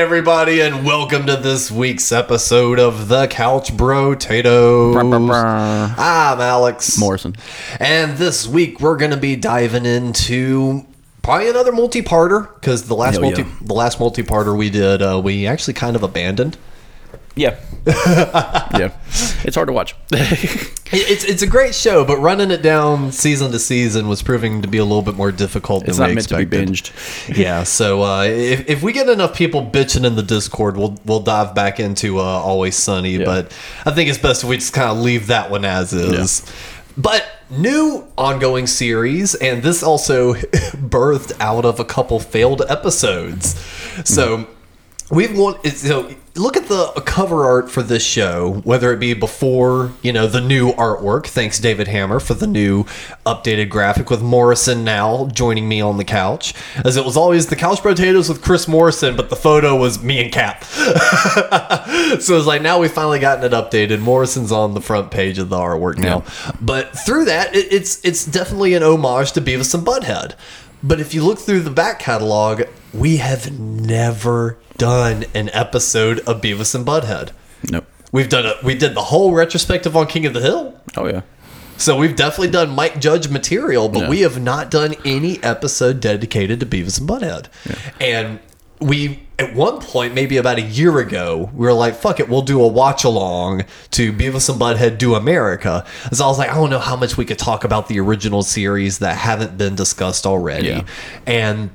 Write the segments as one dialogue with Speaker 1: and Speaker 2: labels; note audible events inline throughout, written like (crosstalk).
Speaker 1: Everybody, and welcome to this week's episode of the Couch Bro Tato. I'm Alex
Speaker 2: Morrison.
Speaker 1: and this week we're going to be diving into probably another multi-parter because the last
Speaker 2: Hell
Speaker 1: multi
Speaker 2: yeah.
Speaker 1: the last multi-parter we did uh, we actually kind of abandoned.
Speaker 2: Yeah. (laughs) yeah. It's hard to watch. (laughs)
Speaker 1: It's it's a great show, but running it down season to season was proving to be a little bit more difficult than
Speaker 2: it's
Speaker 1: we
Speaker 2: not meant to be
Speaker 1: expected.
Speaker 2: binged. (laughs)
Speaker 1: yeah so uh, if, if we get enough people bitching in the discord we'll we'll dive back into uh, always sunny
Speaker 2: Yeah.
Speaker 1: but i think it's best if we just kind of leave that one as is but new ongoing series and this also (laughs) birthed out of a couple failed episodes so we've won so look at the cover art for this show whether it be before you know the new artwork. Thanks david hammer for the new updated graphic with morrison now joining me on the couch. As it was always the couch potatoes with chris morrison but the photo was me and cap. (laughs) So it's like now we've finally gotten it updated. Morrison's on the front page of the artwork now. But through that it, it's it's definitely an homage to beavis and butthead. But if you look through the back catalog, we have never done an episode of Beavis and Butthead.
Speaker 2: Nope.
Speaker 1: We've done a we did the whole retrospective on King of the Hill.
Speaker 2: Oh, yeah.
Speaker 1: So we've definitely done Mike Judge material, but
Speaker 2: Yeah.
Speaker 1: we have not done any episode dedicated to Beavis and Butthead. Yeah. And we at one point, maybe about a year ago, we were like, fuck it, we'll do a watch along to Beavis and Butthead Do America. So I was like, I don't know how much we could talk about the original series that haven't been discussed already.
Speaker 2: Yeah.
Speaker 1: And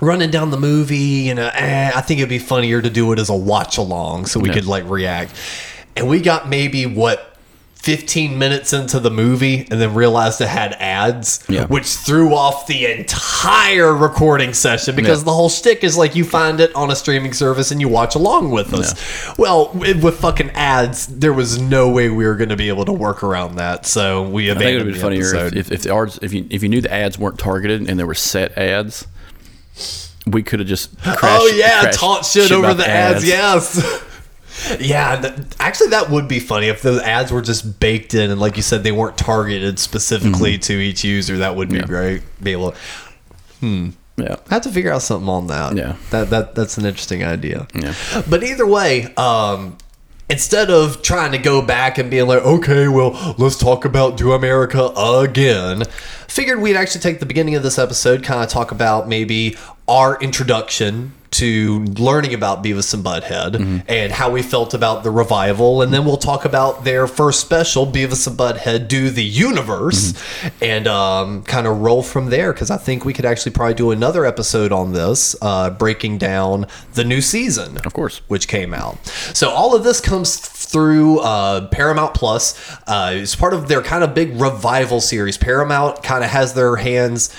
Speaker 1: running down the movie, you know, eh, I think it'd be funnier to do it as a watch along so we
Speaker 2: Yeah.
Speaker 1: could like react. And we got maybe what 15 minutes into the movie and then realized it had ads,
Speaker 2: Yeah.
Speaker 1: which threw off the entire recording session because
Speaker 2: Yeah.
Speaker 1: the whole shtick is like you find it on a streaming service and you watch along with us. Well, with, fucking ads, there was no way we were going to be able to work around that. So we
Speaker 2: I think it would
Speaker 1: abandoned
Speaker 2: be funnier if, if, if the ads, if you if you knew the ads weren't targeted and there were set ads, we could have just crashed.
Speaker 1: oh yeah,
Speaker 2: crashed
Speaker 1: taught shit, over the ads. Yes. (laughs) yeah, th- actually, that would be funny if the ads were just baked in and, like you said, they weren't targeted specifically to each user. That would be
Speaker 2: Mm-hmm. Yeah.
Speaker 1: great. Be able.
Speaker 2: Hmm yeah.
Speaker 1: I have to figure out something on that.
Speaker 2: Yeah.
Speaker 1: that that that's an interesting idea.
Speaker 2: Yeah.
Speaker 1: But either way, um, instead of trying to go back and being like, okay, well, let's talk about Do America again, figured we'd actually take the beginning of this episode, kind of talk about maybe our introduction to learning about Beavis and Butthead and how we felt about the revival, and then we'll talk about their first special, Beavis and Butthead Do the Universe, and um, kind of roll from there because I think we could actually probably do another episode on this, uh, breaking down the new season
Speaker 2: Of course.
Speaker 1: which came out. So all of this comes through uh, Paramount Plus. Uh, it's part of their kind of big revival series. Paramount kind of has their hands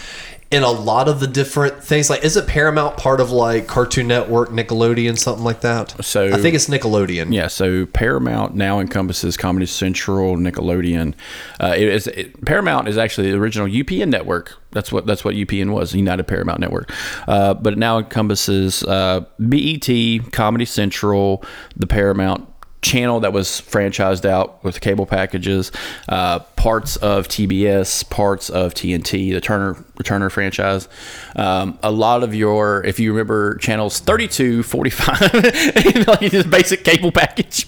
Speaker 1: in a lot of the different things. Like, is it Paramount part of like Cartoon Network, Nickelodeon, something like that?
Speaker 2: So-
Speaker 1: I think it's Nickelodeon.
Speaker 2: Yeah, so Paramount now encompasses Comedy Central, Nickelodeon. Uh, it is it, Paramount is actually the original UPN network. That's what that's what UPN was, United Paramount Network. Uh, but it now encompasses uh, BET, Comedy Central, the Paramount channel that was franchised out with cable packages, uh, parts of TBS, parts of TNT, the Turner Turner franchise. Um, a lot of your, if you remember, channels 32, 45, (laughs) like this basic cable package.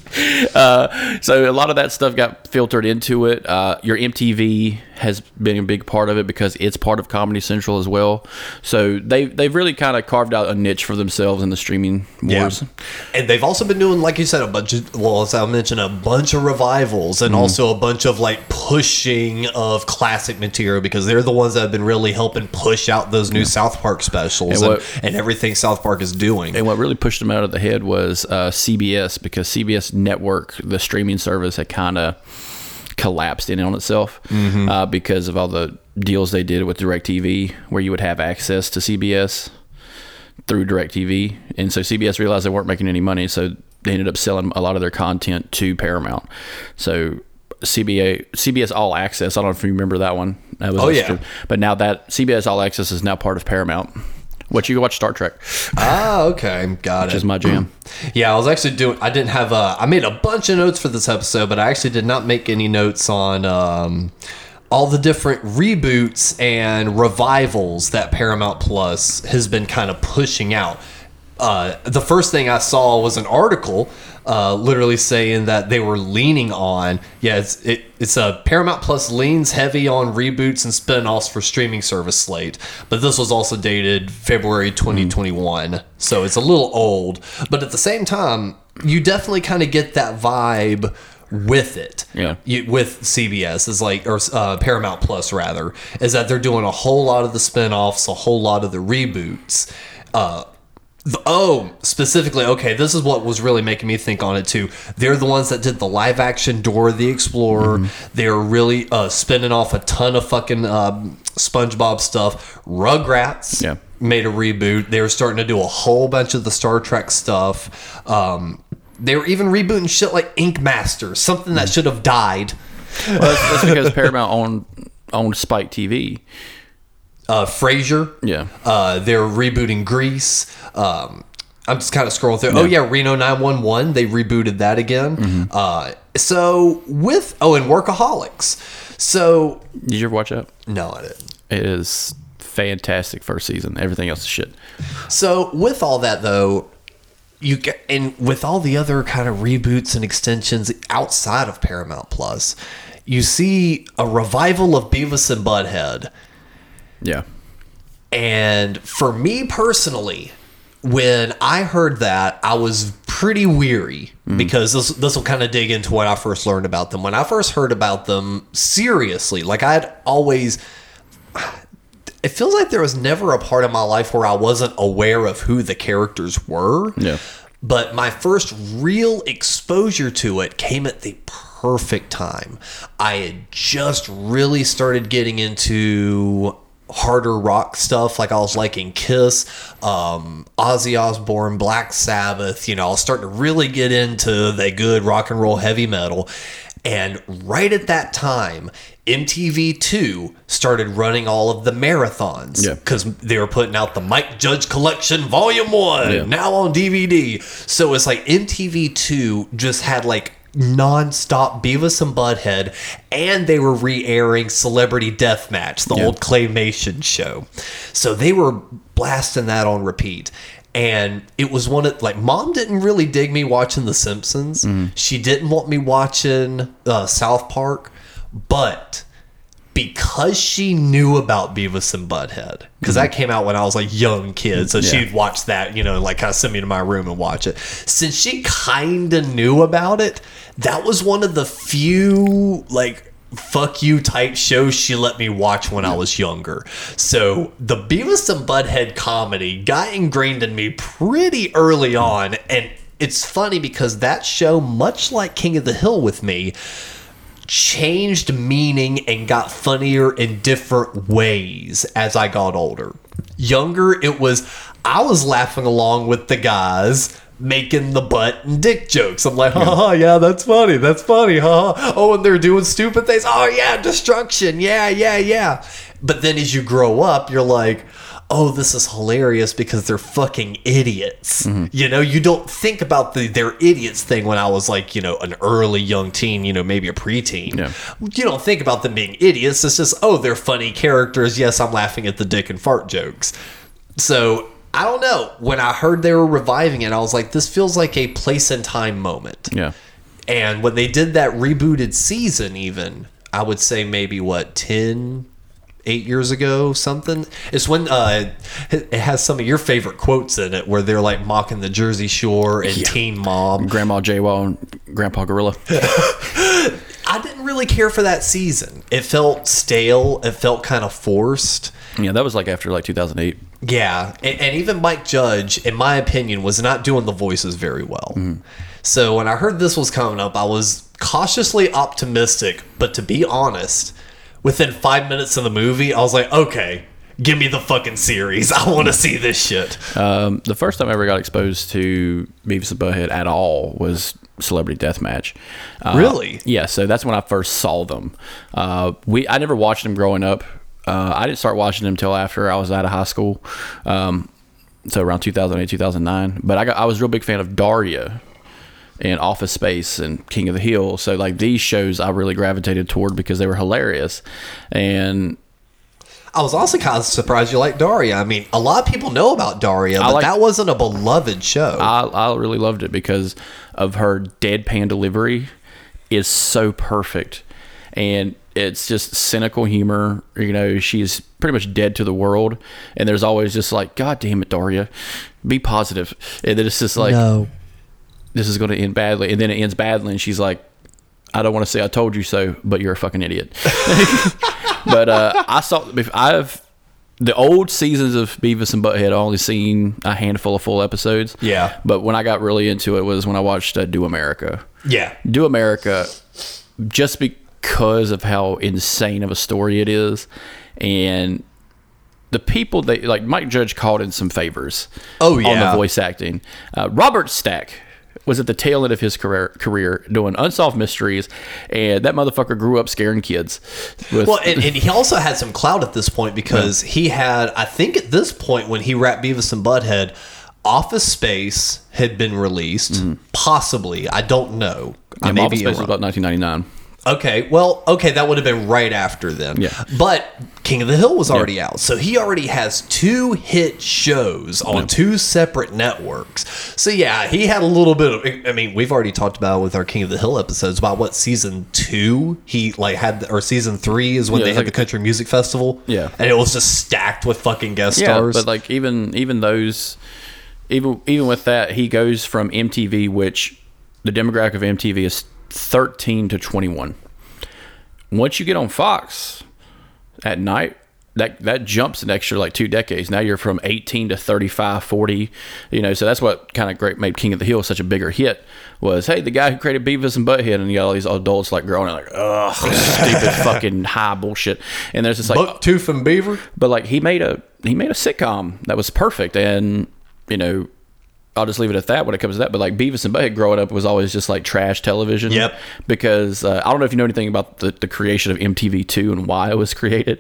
Speaker 2: Uh, so a lot of that stuff got filtered into it. Uh, your MTV has been a big part of it because it's part of Comedy Central as well. So they they've really kind of carved out a niche for themselves in the streaming wars.
Speaker 1: And they've also been doing, like you said, a bunch of, well, as I mentioned, a bunch of revivals
Speaker 2: Mm-hmm.
Speaker 1: and also a bunch of like pushing of classic material because they're the ones that have been really helping push out those new South Park specials
Speaker 2: And
Speaker 1: and, and everything South Park is doing.
Speaker 2: And what really pushed them out of the head was uh, CBS because CBS Network, the streaming service, had kind of collapsed in on itself uh, because of all the deals they did with DirecTV, where you would have access to CBS through DirecTV. And so CBS realized they weren't making any money, so they ended up selling a lot of their content to Paramount. So CBA, CBS All Access, I don't know if you remember that one. That was
Speaker 1: Oh, yeah.
Speaker 2: But now that CBS All Access is now part of Paramount. What you watch Star Trek,
Speaker 1: ah, okay. Got it.
Speaker 2: which is my jam. (clears throat)
Speaker 1: Yeah, I was actually doing. I didn't have. Uh, I made a bunch of notes for this episode, but I actually did not make any notes on um, all the different reboots and revivals that Paramount Plus has been kind of pushing out. Uh, the first thing I saw was an article, uh, literally saying that they were leaning on. Yeah, it's it, it's a Paramount Plus leans heavy on reboots and spin-offs for streaming service slate, but this was also dated February 2021, so it's a little old. But at the same time, you definitely kind of get that vibe with it.
Speaker 2: Yeah.
Speaker 1: You, with CBS is like or uh, Paramount Plus rather is that they're doing a whole lot of the spin-offs, a whole lot of the reboots. Uh, the, oh, specifically, okay, this is what was really making me think on it too. They're the ones that did the live action Dora the Explorer. They're really uh, spinning off a ton of fucking um, SpongeBob stuff. Rugrats
Speaker 2: Yeah.
Speaker 1: made a reboot. They were starting to do a whole bunch of the Star Trek stuff. Um, they were even rebooting shit like Ink Master, something that should have died.
Speaker 2: Well, that's, that's because Paramount owned owned Spike TV.
Speaker 1: Uh, Frasier.
Speaker 2: Yeah.
Speaker 1: Uh, they're rebooting Grease. Um, I'm just kind of scrolling through. Oh yeah, Reno 911. They rebooted that again.
Speaker 2: Mm-hmm.
Speaker 1: Uh, so with oh, and Workaholics. So
Speaker 2: Did you ever watch that?
Speaker 1: no, I didn't.
Speaker 2: It is fantastic first season. Everything else is shit.
Speaker 1: So with all that though, you get and with all the other kind of reboots and extensions outside of Paramount Plus, you see a revival of Beavis and Butthead.
Speaker 2: Yeah.
Speaker 1: And for me personally, when I heard that, I was pretty weary mm-hmm. because this this will kind of dig into when I first learned about them. When I first heard about them seriously, like I'd always it feels like there was never a part of my life where I wasn't aware of who the characters were.
Speaker 2: Yeah.
Speaker 1: But my first real exposure to it came at the perfect time. I had just really started getting into harder rock stuff like I was liking Kiss, um, Ozzy Osbourne, Black Sabbath, you know, I was starting to really get into the good rock and roll heavy metal. And right at that time, MTV2 started running all of the marathons
Speaker 2: Yeah.
Speaker 1: because they were putting out the Mike Judge Collection Volume 1
Speaker 2: Yeah.
Speaker 1: now on DVD. So it's like MTV2 just had like non-stop Beavis and Butthead and they were re-airing Celebrity Deathmatch, the
Speaker 2: Yeah.
Speaker 1: old claymation show. So they were blasting that on repeat. And it was one of like mom didn't really dig me watching The Simpsons. She didn't want me watching uh, South Park, but because she knew about Beavis and Butthead, because that came out when I was like young kid, so she'd watch that, you know, like kind of send me to my room and watch it. Since she kind of knew about it, that was one of the few like fuck you type shows she let me watch when I was younger. So the Beavis and Butthead comedy got ingrained in me pretty early on, and it's funny because that show, much like King of the Hill with me, changed meaning and got funnier in different ways as I got older. Younger, it was I was laughing along with the guys making the butt and dick jokes. I'm like, ha ha, yeah, that's funny, that's funny, ha ha. Oh, and they're doing stupid things. Oh yeah, destruction, yeah, yeah, yeah. But then as you grow up, you're like, oh, this is hilarious because they're fucking idiots. Mm-hmm. You know, you don't think about the they're idiots thing when I was like, you know, an early young teen, you know, maybe a preteen.
Speaker 2: Yeah.
Speaker 1: You don't think about them being idiots. It's just, oh, they're funny characters. Yes, I'm laughing at the dick and fart jokes. So I don't know. When I heard they were reviving it, I was like, this feels like a place and time moment.
Speaker 2: Yeah.
Speaker 1: And when they did that rebooted season, even I would say maybe what 10 8 years ago something it's when uh it has some of your favorite quotes in it where they're like mocking the Jersey Shore and Teen Mom
Speaker 2: Grandma JWoww and Grandpa Gorilla. (laughs)
Speaker 1: I didn't really care for that season it felt stale it felt kind of forced
Speaker 2: yeah, that was like after like 2008.
Speaker 1: Yeah, and, and even Mike Judge, in my opinion, was not doing the voices very well. So when I heard this was coming up, I was cautiously optimistic. But to be honest, within five minutes of the movie, I was like, okay, give me the fucking series. I want to see this shit.
Speaker 2: Um, the first time I ever got exposed to Beavis and Butthead at all was Celebrity Deathmatch. Uh,
Speaker 1: Really?
Speaker 2: Yeah. So that's when I first saw them. Uh, we I never watched them growing up. Uh, I didn't start watching them until after I was out of high school. Um, so around 2008, 2009. But I got I was a real big fan of Daria and Office Space and King of the Hill. So like these shows I really gravitated toward because they were hilarious. And
Speaker 1: I was also kind of surprised you like Daria. I mean, a lot of people know about Daria, but
Speaker 2: like-
Speaker 1: that wasn't a beloved show.
Speaker 2: I, I really loved it because of her deadpan delivery is so perfect and it's just cynical humor you know she's pretty much dead to the world and there's always just like god damn it daria be positive. and then it's just like this is going to end badly and then it ends badly and she's like i don't want to say i told you so but you're a fucking idiot (laughs) (laughs) but uh, i saw i've the old seasons of Beavis and Butthead, I only seen a handful of full episodes.
Speaker 1: Yeah.
Speaker 2: But when I got really into it was when I watched uh, Do America.
Speaker 1: yeah.
Speaker 2: Do America, just because of how insane of a story it is, and the people that like Mike Judge called in some favors.
Speaker 1: Oh, yeah.
Speaker 2: on the voice acting. Uh, Robert Stack was at the tail end of his career, career doing unsolved mysteries, and that motherfucker grew up scaring kids. With,
Speaker 1: Well, and, and he also had some clout at this point because he had, I think, at this point when he wrapped Beavis and Butthead, Office Space had been released. Mm-hmm. Possibly, I don't know. I
Speaker 2: yeah,
Speaker 1: may
Speaker 2: Office Space was about 1999.
Speaker 1: Okay, well, okay, that would have been right after then.
Speaker 2: Yeah.
Speaker 1: But King of the Hill was already out. So he already has two hit shows on two separate networks. So yeah, he had a little bit of I mean, we've already talked about with our King of the Hill episodes about what season 2 he like had or season 3 is when
Speaker 2: Yeah,
Speaker 1: they had
Speaker 2: like
Speaker 1: the country music festival.
Speaker 2: Yeah.
Speaker 1: And it was just stacked with fucking guest
Speaker 2: Yeah,
Speaker 1: stars.
Speaker 2: but like even even those, even even with that, he goes from MTV, which the demographic of MTV is 13 to 21. Once you get on Fox at night, that that jumps an extra like two decades. Now you're from 18 to 35, 40. You know, so that's what kind of great made King of the Hill such a bigger hit. Was hey, the guy who created Beavis and Butthead, and you got all these adults like growing up like, ugh, (laughs) stupid (laughs) fucking high bullshit. And there's just like,
Speaker 1: Buck Tooth and Beaver?
Speaker 2: but like he made a he made a sitcom that was perfect and you know I'll just leave it at that when it comes to that. But like Beavis and Butthead growing up was always just like trash television.
Speaker 1: Yep.
Speaker 2: Because uh, I don't know if you know anything about the, the creation of MTV2 and why it was (laughs) created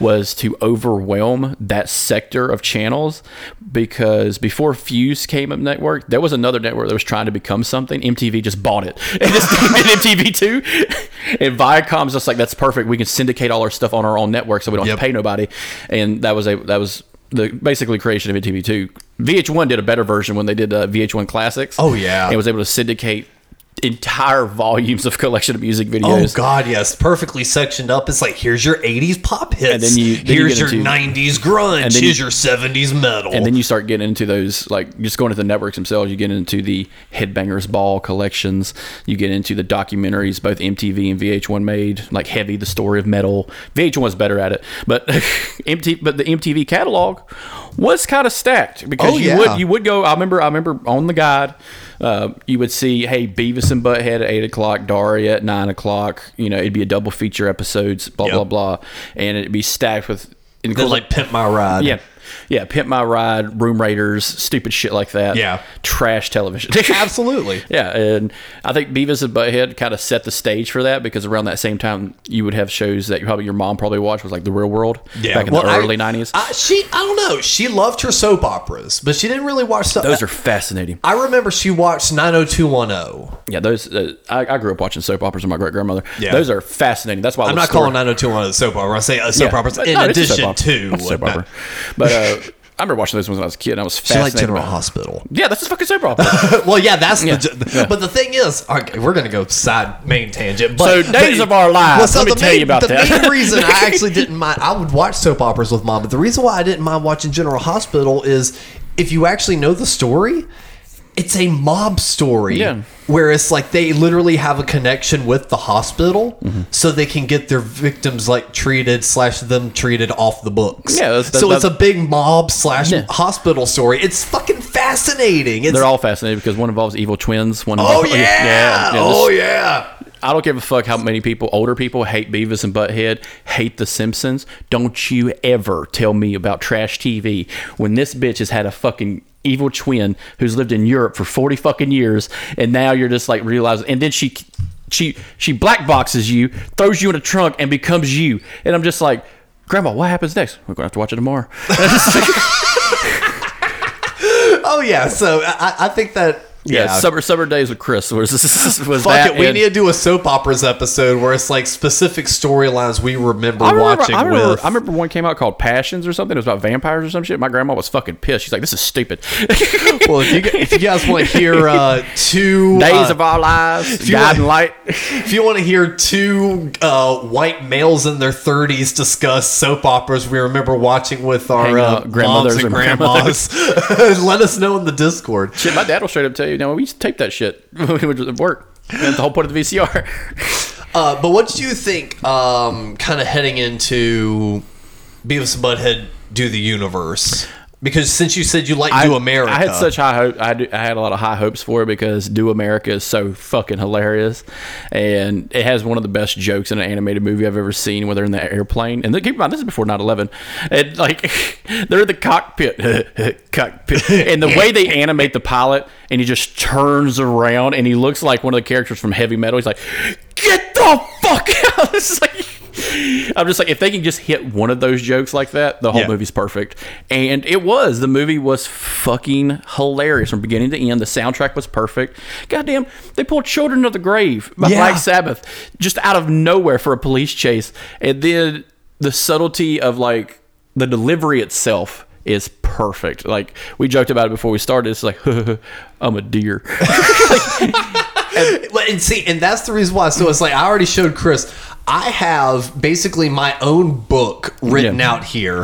Speaker 2: was to overwhelm that sector of channels. Because before Fuse came up network, there was another network that was trying to become something. MTV just bought it (laughs) and just named it MTV2. And Viacom's just like that's perfect. We can syndicate all our stuff on our own network, so we don't have
Speaker 1: Yep.
Speaker 2: to pay nobody. And that was a that was the basically creation of MTV2. VH1 did a better version when they did uh, VH1 Classics.
Speaker 1: Oh, yeah.
Speaker 2: and was able to syndicate entire volumes of collection of music
Speaker 1: oh,
Speaker 2: videos. Oh.
Speaker 1: God, yes, perfectly sectioned up. It's like here's your '80s pop hits,
Speaker 2: And then you- then
Speaker 1: here's
Speaker 2: get
Speaker 1: your
Speaker 2: into-
Speaker 1: '90s grunge,
Speaker 2: and then
Speaker 1: here's
Speaker 2: you-
Speaker 1: your '70s metal,
Speaker 2: And then you start getting into those, like just going to the networks themselves. You get into the Headbangers Ball collections. You get into the documentaries both MTV and VH1 made, like Heavy, the story of metal. VH1 was better at it, but (laughs) MTV, but the MTV catalog was kind of stacked because
Speaker 1: Oh,
Speaker 2: you
Speaker 1: yeah.
Speaker 2: would you would go. I remember I remember on the guide, uh, you would see hey Beavis and Butthead at eight o'clock, Daria at nine o'clock. You know it'd be a double feature episodes, blah
Speaker 1: Yep.
Speaker 2: blah blah, and it'd be stacked with.
Speaker 1: Like Pimp My Ride.
Speaker 2: yeah. Yeah, Pimp My Ride, Room Raiders, stupid shit like that.
Speaker 1: Yeah.
Speaker 2: Trash television. (laughs)
Speaker 1: absolutely.
Speaker 2: yeah, and I think Beavis and Butthead kind of set the stage for that because around that same time you would have shows that probably your mom probably watched was like The Real World yeah. back in
Speaker 1: Well,
Speaker 2: the
Speaker 1: I-
Speaker 2: early 90s.
Speaker 1: I, she, I don't know. She loved her soap operas, but she didn't really watch stuff.
Speaker 2: those are fascinating.
Speaker 1: I remember she watched 90210.
Speaker 2: Yeah, those uh, I, I grew up watching soap operas with my great grandmother.
Speaker 1: Yeah.
Speaker 2: Those are fascinating. That's why I
Speaker 1: I'm not
Speaker 2: story-
Speaker 1: calling 90210 a soap opera. I say a soap
Speaker 2: Yeah.
Speaker 1: opera
Speaker 2: But
Speaker 1: in
Speaker 2: no, it's a soap
Speaker 1: addition
Speaker 2: opera.
Speaker 1: to.
Speaker 2: A soap opera. But uh, I remember watching those ones when I was a kid. and I was
Speaker 1: She
Speaker 2: fascinated.
Speaker 1: liked General Hospital.
Speaker 2: Yeah, that's a fucking soap opera. (laughs)
Speaker 1: well, yeah, that's
Speaker 2: Yeah,
Speaker 1: the.
Speaker 2: yeah.
Speaker 1: But the thing is, okay, we're gonna go side main tangent. But,
Speaker 2: So, Days
Speaker 1: but-
Speaker 2: of Our Lives, let me
Speaker 1: the
Speaker 2: tell
Speaker 1: main,
Speaker 2: you about
Speaker 1: the
Speaker 2: that.
Speaker 1: main reason I (laughs) actually didn't mind. I would watch soap operas with mom, but the reason why I didn't mind watching General Hospital is if you actually know the story. It's a mob story
Speaker 2: Yeah.
Speaker 1: where it's like they literally have a connection with the hospital
Speaker 2: Mm-hmm.
Speaker 1: so they can get their victims like treated slash them treated off the books.
Speaker 2: Yeah, that's-
Speaker 1: so
Speaker 2: that's-
Speaker 1: it's a big mob slash
Speaker 2: Yeah.
Speaker 1: hospital story. It's fucking fascinating. It's
Speaker 2: They're all fascinating because one involves evil twins. One
Speaker 1: Oh
Speaker 2: involves,
Speaker 1: yeah!
Speaker 2: this-
Speaker 1: oh yeah!
Speaker 2: I don't give a fuck how many people, older people, hate Beavis and Butthead, hate The Simpsons. Don't you ever tell me about trash TV when this bitch has had a fucking evil twin who's lived in Europe for 40 fucking years, and now you're just like realizing, and then she. She she black boxes you, throws you in a trunk, and becomes you. And I'm just like, Grandma, what happens next? We're gonna have to watch it tomorrow. (laughs) (laughs)
Speaker 1: Oh yeah. So I, I think that
Speaker 2: yeah,
Speaker 1: yeah.
Speaker 2: summer summer days with Chris was (laughs) was
Speaker 1: Fuck
Speaker 2: that.
Speaker 1: it, we
Speaker 2: and-
Speaker 1: need to do a soap operas episode where it's like specific storylines we remember,
Speaker 2: remember,
Speaker 1: watching
Speaker 2: I remember,
Speaker 1: with.
Speaker 2: I remember one came out called Passions or something. It was about vampires or some shit. My grandma was fucking pissed. She's like, "This is stupid." (laughs)
Speaker 1: well, if you, if you guys want to hear uh, two (laughs)
Speaker 2: Days
Speaker 1: uh,
Speaker 2: of our lives,
Speaker 1: you
Speaker 2: guiding
Speaker 1: want-
Speaker 2: light.
Speaker 1: if you want to hear two uh, white males in their 30s discuss soap operas we remember watching with our uh,
Speaker 2: grandmothers
Speaker 1: and grandmas, let us know in the Discord.
Speaker 2: Shit, my dad will straight up tell you, "No, we used to tape that shit. (laughs) it would work." That's the whole point of the VCR. (laughs)
Speaker 1: Uh, but what do you think, um, kind of heading into Beavis and Butthead Do the Universe? Because since you said you like Do America,
Speaker 2: I had such high hope. I had, I had a lot of high hopes for it because Do America is so fucking hilarious, and it has one of the best jokes in an animated movie I've ever seen. Where they're in the airplane, and keep in mind this is before 9-11. and like (laughs) they're in the cockpit, (laughs) cockpit, and the way they animate the pilot, and he just turns around and he looks like one of the characters from Heavy Metal. He's like, "Get the fuck out!" (laughs) This like. (laughs) I'm just like, if they can just hit one of those jokes like that, the whole
Speaker 1: Yeah.
Speaker 2: movie's perfect. And it was. The movie was fucking hilarious from beginning to end. The soundtrack was perfect. Goddamn, they pulled Children of the Grave by
Speaker 1: Yeah.
Speaker 2: Black Sabbath just out of nowhere for a police chase. And then the subtlety of like the delivery itself is perfect. Like we joked about it before we started. It's like, (laughs) I'm a deer. (laughs)
Speaker 1: Well, (laughs) and see, and that's the reason why. So it's like I already showed Chris. I have basically my own book written
Speaker 2: Yeah.
Speaker 1: out here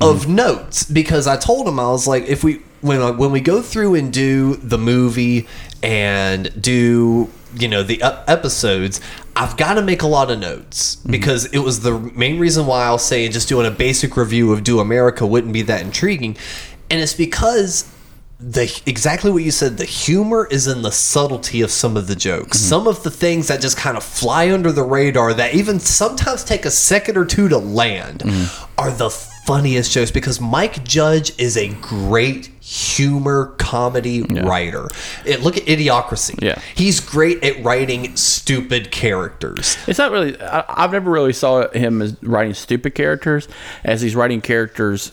Speaker 1: of mm-hmm. notes because I told him I was like, if we when uh, when we go through and do the movie and do you know the episodes, I've got to make a lot of notes mm-hmm. because it was the main reason why I'll say just doing a basic review of Do America wouldn't be that intriguing, and it's because the exactly what you said the humor is in the subtlety of some of the jokes. Mm-hmm. Some of the things that just kind of fly under the radar that even sometimes take a second or two to land mm-hmm. are the funniest jokes because mike judge is a great humor comedy writer. It, look at idiocracy.
Speaker 2: Yeah.
Speaker 1: he's great at writing stupid characters.
Speaker 2: It's not really. I, I've never really saw him as writing stupid characters, as he's writing characters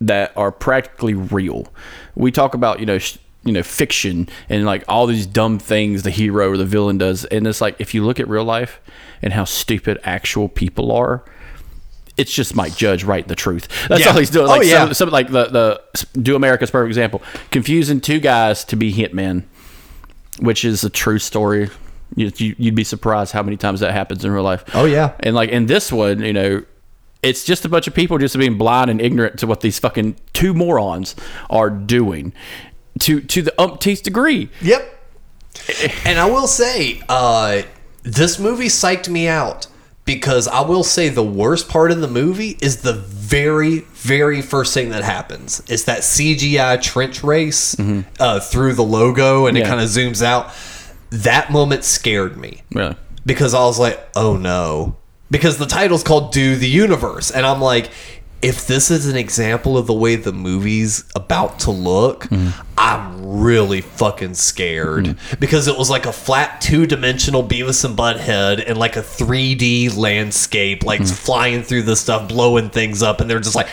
Speaker 2: that are practically real. We talk about you know sh- you know fiction and like all these dumb things the hero or the villain does, and it's like if you look at real life and how stupid actual people are. It's just Mike Judge writing the truth. That's
Speaker 1: Yeah.
Speaker 2: all he's doing.
Speaker 1: Oh,
Speaker 2: Like
Speaker 1: yeah.
Speaker 2: some, some like the the Do America's perfect example. Confusing two guys to be hitmen which is a true story. You, you, you'd be surprised how many times that happens in real life.
Speaker 1: Oh, yeah.
Speaker 2: And like in this one, you know, it's just a bunch of people just being blind and ignorant to what these fucking two morons are doing to to the umpteenth degree.
Speaker 1: Yep. And I will say, uh, this movie psyched me out because I will say the worst part of the movie is the very, very first thing that happens. It's that CGI trench race uh, through the logo and it kind of zooms out. That moment scared me
Speaker 2: Really.
Speaker 1: because I was like, oh no. Because the title's called Do the Universe. And I'm like, if this is an example of the way the movie's about to look, mm-hmm. I'm really fucking scared. Mm-hmm. Because it was like a flat two dimensional Beavis and Butthead and like a 3D landscape, like mm-hmm. flying through the stuff, blowing things up. And they're just like,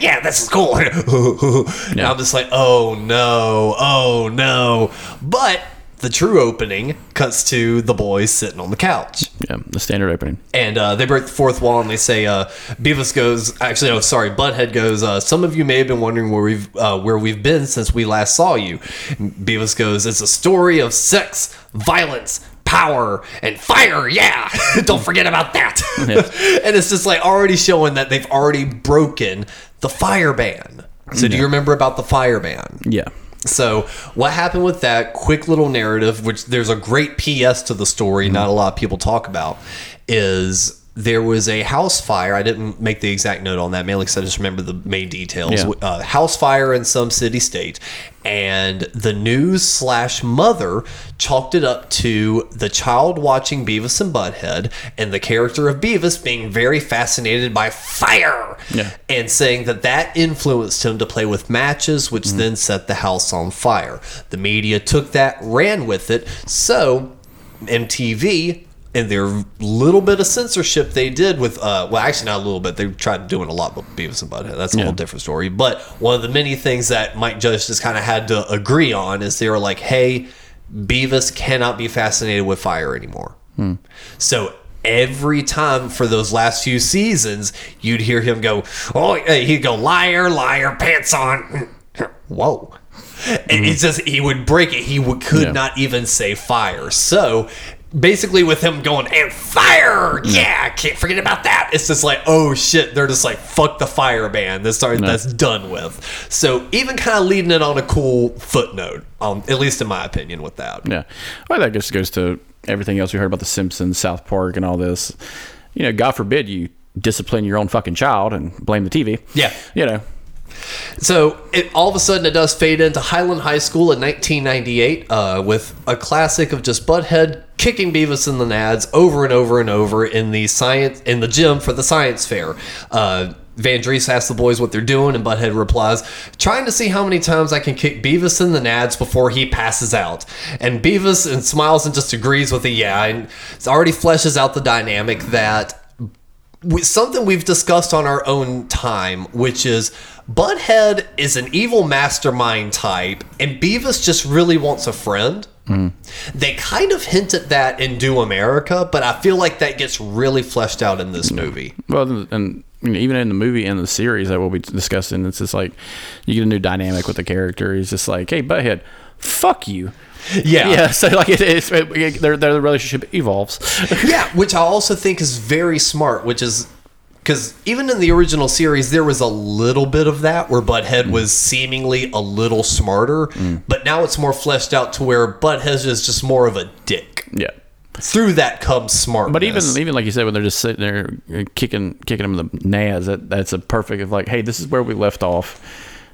Speaker 1: yeah, this is cool. (laughs) And I'm just like, oh no, oh no. But the true opening cuts to the boys sitting on the couch.
Speaker 2: Yeah, the standard opening.
Speaker 1: And uh, they break the fourth wall and they say, uh, Beavis goes, actually, no, sorry, Butthead goes, uh, some of you may have been wondering where we've, uh, where we've been since we last saw you. Beavis goes, it's a story of sex, violence, power, and fire. Yeah. (laughs) Don't forget about that. (laughs) (laughs) and it's just like already showing that they've already broken the fire ban. So do you remember about the fire ban?
Speaker 2: Yeah.
Speaker 1: So what happened with that quick little narrative, which there's a great PS to the story, not a lot of people talk about, is there was a house fire. I didn't make the exact note on that, mainly because I just remember the main details.
Speaker 2: Yeah.
Speaker 1: Uh, house fire in some city state, and the news slash mother chalked it up to the child watching Beavis and Butthead, and the character of Beavis being very fascinated by fire,
Speaker 2: Yeah.
Speaker 1: and saying that that influenced him to play with matches, which then set the house on fire. The media took that, ran with it. So MTV and their little bit of censorship they did with uh well actually not a little bit they tried doing a lot with Beavis and Butthead. That's a whole different story. But one of the many things that Mike Judge just kind of had to agree on is they were like hey Beavis cannot be fascinated with fire anymore. So every time for those last few seasons you'd hear him go oh he'd go liar liar pants on. (laughs) Whoa. And it's just he would break it. He would, could
Speaker 2: Yeah.
Speaker 1: not even say fire. So basically with him going and fire yeah can't forget about that it's just like oh shit they're just like fuck the fire ban this are, that's done with so even kind of leading it on a cool footnote um, at least in my opinion with that
Speaker 2: Yeah. Well, that just goes to everything else we heard about The Simpsons, South Park, and all this. You know, God forbid you discipline your own fucking child and blame the TV.
Speaker 1: Yeah.
Speaker 2: You know,
Speaker 1: So it, all of a sudden, it does fade into Highland High School in 1998 uh, with a classic of just Butthead kicking Beavis and the Nads over and over and over in the science in the gym for the science fair. Uh, Van Dries asks the boys what they're doing, and Butthead replies, "Trying to see how many times I can kick Beavis in the Nads before he passes out." And Beavis and smiles and just agrees with a yeah, and it already fleshes out the dynamic that something we've discussed on our own time, which is Butthead is an evil mastermind type, and Beavis just really wants a friend. Hmm. They kind of hint at that in Do America, but I feel like that gets really fleshed out in this movie.
Speaker 2: well, and you know, even in the movie and the series that we'll be discussing, it's just like you get a new dynamic with the character. He's just like, hey, butthead, fuck you.
Speaker 1: Yeah. (laughs)
Speaker 2: Yeah. So like, it, it's it, their their relationship evolves. (laughs)
Speaker 1: yeah, which I also think is very smart, which is because even in the original series, there was a little bit of that where Butthead was seemingly a little smarter, but now it's more fleshed out to where Butthead is just more of a dick.
Speaker 2: yeah.
Speaker 1: Through that comes smart.
Speaker 2: But even even like you said, when they're just sitting there uh, kicking kicking them in the nads, that that's a perfect of like, hey, this is where we left off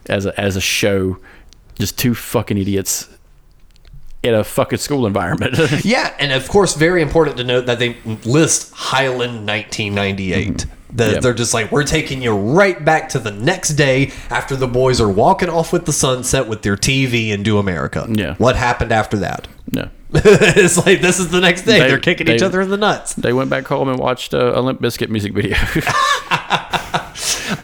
Speaker 2: as a as a show, just two fucking idiots in a fucking school environment. (laughs)
Speaker 1: Yeah, and of course, very important to note that they list Highland 1998. That
Speaker 2: Yep.
Speaker 1: They're just like, we're taking you right back to the next day after the boys are walking off with the sunset with their TV and Do America.
Speaker 2: Yeah.
Speaker 1: What happened after that?
Speaker 2: no, (laughs)
Speaker 1: it's like, this is the next day.
Speaker 2: They-
Speaker 1: They, are kicking each other in the nuts.
Speaker 2: they went back home and watched uh, a Limp Bizkit music video. (laughs)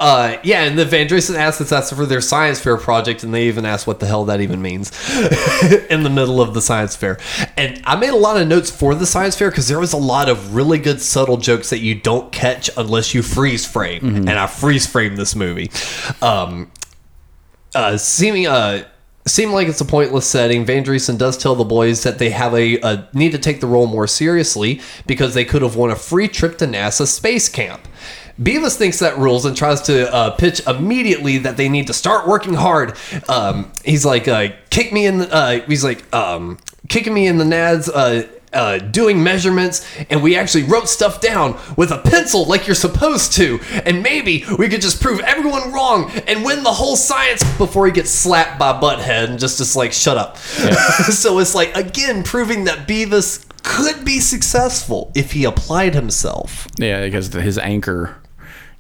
Speaker 1: Uh, yeah, and the Van Driessen asks if that's for their science fair project, and they even asked what the hell that even means (laughs) in the middle of the science fair. And I made a lot of notes for the science fair because there was a lot of really good subtle jokes that you don't catch unless you freeze frame, and I freeze frame this movie. Um, uh, seeming uh, seem like it's a pointless setting. Van Driessen does tell the boys that they have a, a need to take the role more seriously because they could have won a free trip to NASA space camp. Beavis thinks that rules and tries to uh, pitch immediately that they need to start working hard. Um, he's like, uh, kick me in. The, uh, he's like, um, kicking me in the nads. Uh, uh, doing measurements, and we actually wrote stuff down with a pencil like you're supposed to. And maybe we could just prove everyone wrong and win the whole science before he gets slapped by Butthead and just just like shut up. (laughs) so it's like again proving that Beavis could be successful if he applied himself.
Speaker 2: yeah, because his anchor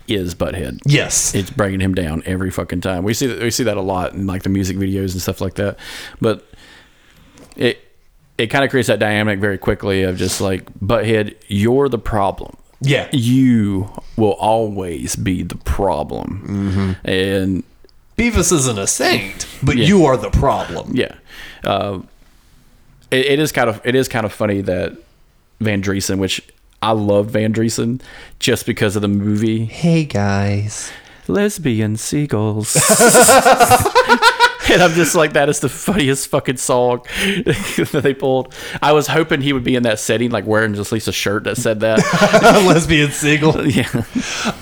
Speaker 2: is Butthead.
Speaker 1: Yes.
Speaker 2: it's bringing him down every fucking time. We see that we see that a lot in like the music videos and stuff like that. But it it kind of creates that dynamic very quickly of just like butthead, you're the problem.
Speaker 1: yeah.
Speaker 2: You will always be the problem. Mm-hmm. And
Speaker 1: Beavis isn't a saint, but
Speaker 2: Yeah.
Speaker 1: you are the problem.
Speaker 2: yeah, uh, it, it is kind of it is kind of funny that Van Driessen, which I love Van Driessen just because of the movie
Speaker 1: Hey guys.
Speaker 2: Lesbian Seagulls. (laughs) and I'm just like, that is the funniest fucking song (laughs) that they pulled. I was hoping he would be in that setting, like wearing just at least a shirt that said that. (laughs)
Speaker 1: Lesbian Seagull. (laughs)
Speaker 2: yeah.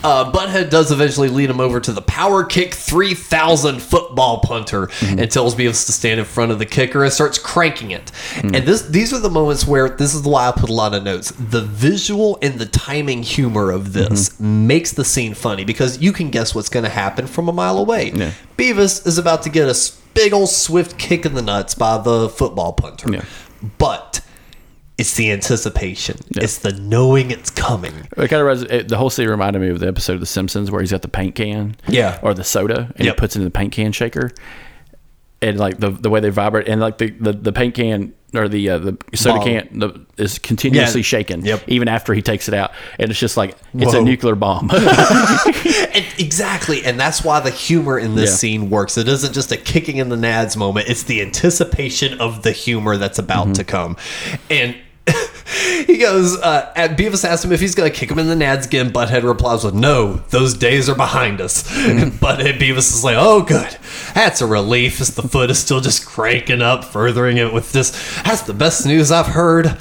Speaker 1: Uh, Butthead does eventually lead him over to the Power Kick 3000 football punter mm-hmm. and tells Beavis to stand in front of the kicker and starts cranking it. Mm-hmm. And this these are the moments where this is why I put a lot of notes. The visual and the timing humor of this mm-hmm. makes the scene funny because you can guess what's going to happen from a mile away.
Speaker 2: Yeah.
Speaker 1: Beavis is about to get a big old swift kick in the nuts by the football punter.
Speaker 2: Yeah.
Speaker 1: But it's the anticipation. It's the knowing it's coming.
Speaker 2: It kind of it, the whole scene reminded me of the episode of The Simpsons where he's got the paint can,
Speaker 1: Yeah.
Speaker 2: or the soda, and
Speaker 1: Yep.
Speaker 2: he puts it in the paint can shaker, and like the the way they vibrate, and like the the, the paint can or the uh, the soda can the, is continuously
Speaker 1: Yeah.
Speaker 2: shaken,
Speaker 1: Yep.
Speaker 2: even after he takes it out, and it's just like it's
Speaker 1: Whoa.
Speaker 2: a nuclear bomb. (laughs) (laughs)
Speaker 1: And exactly, and that's why the humor in this
Speaker 2: Yeah.
Speaker 1: scene works. It isn't just a kicking in the nads moment; it's the anticipation of the humor that's about
Speaker 2: Mm-hmm.
Speaker 1: to come. And (laughs) he goes, uh, at Beavis asks him if he's going to kick him in the nads again. Butthead replies with, "No, those days are behind us."
Speaker 2: Mm-hmm.
Speaker 1: Butthead Beavis is like, "Oh, good, that's a relief." As the foot is still just cranking up, furthering it with this. That's the best news I've heard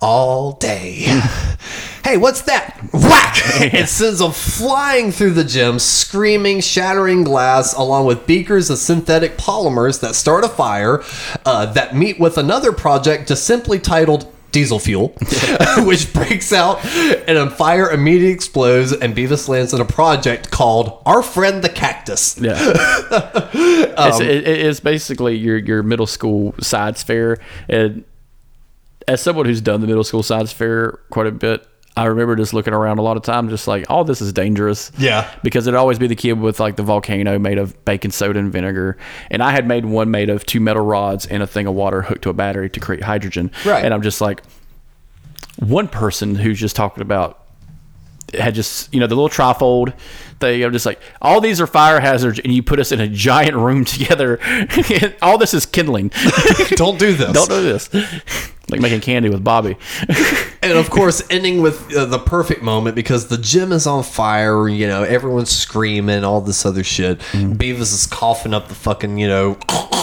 Speaker 1: all day. (laughs) hey, what's that? Whack! (laughs) it sends them flying through the gym, screaming, shattering glass, along with beakers of synthetic polymers that start a fire uh, that meet with another project just simply titled Diesel Fuel, (laughs) which breaks out and a fire immediately explodes, and Beavis lands in a project called Our Friend the Cactus.
Speaker 2: Yeah, (laughs) it's, um, it, it's basically your your middle school science fair, and as someone who's done the middle school science fair quite a bit, I remember just looking around a lot of times, just like, oh, this is dangerous.
Speaker 1: Yeah.
Speaker 2: because it'd always be the kid with like the volcano made of baking soda and vinegar, and I had made one made of two metal rods and a thing of water hooked to a battery to create hydrogen.
Speaker 1: Right.
Speaker 2: and I'm just like, one person who's just talking about had just you know the little trifold thing. I'm just like, all these are fire hazards, and you put us in a giant room (laughs) together. (laughs) all this is kindling. (laughs)
Speaker 1: Don't do this.
Speaker 2: Don't do this. like making candy with Bobby.
Speaker 1: and of course ending with uh, the perfect moment because the gym is on fire you know everyone's screaming all this other shit beavis is coughing up the fucking you know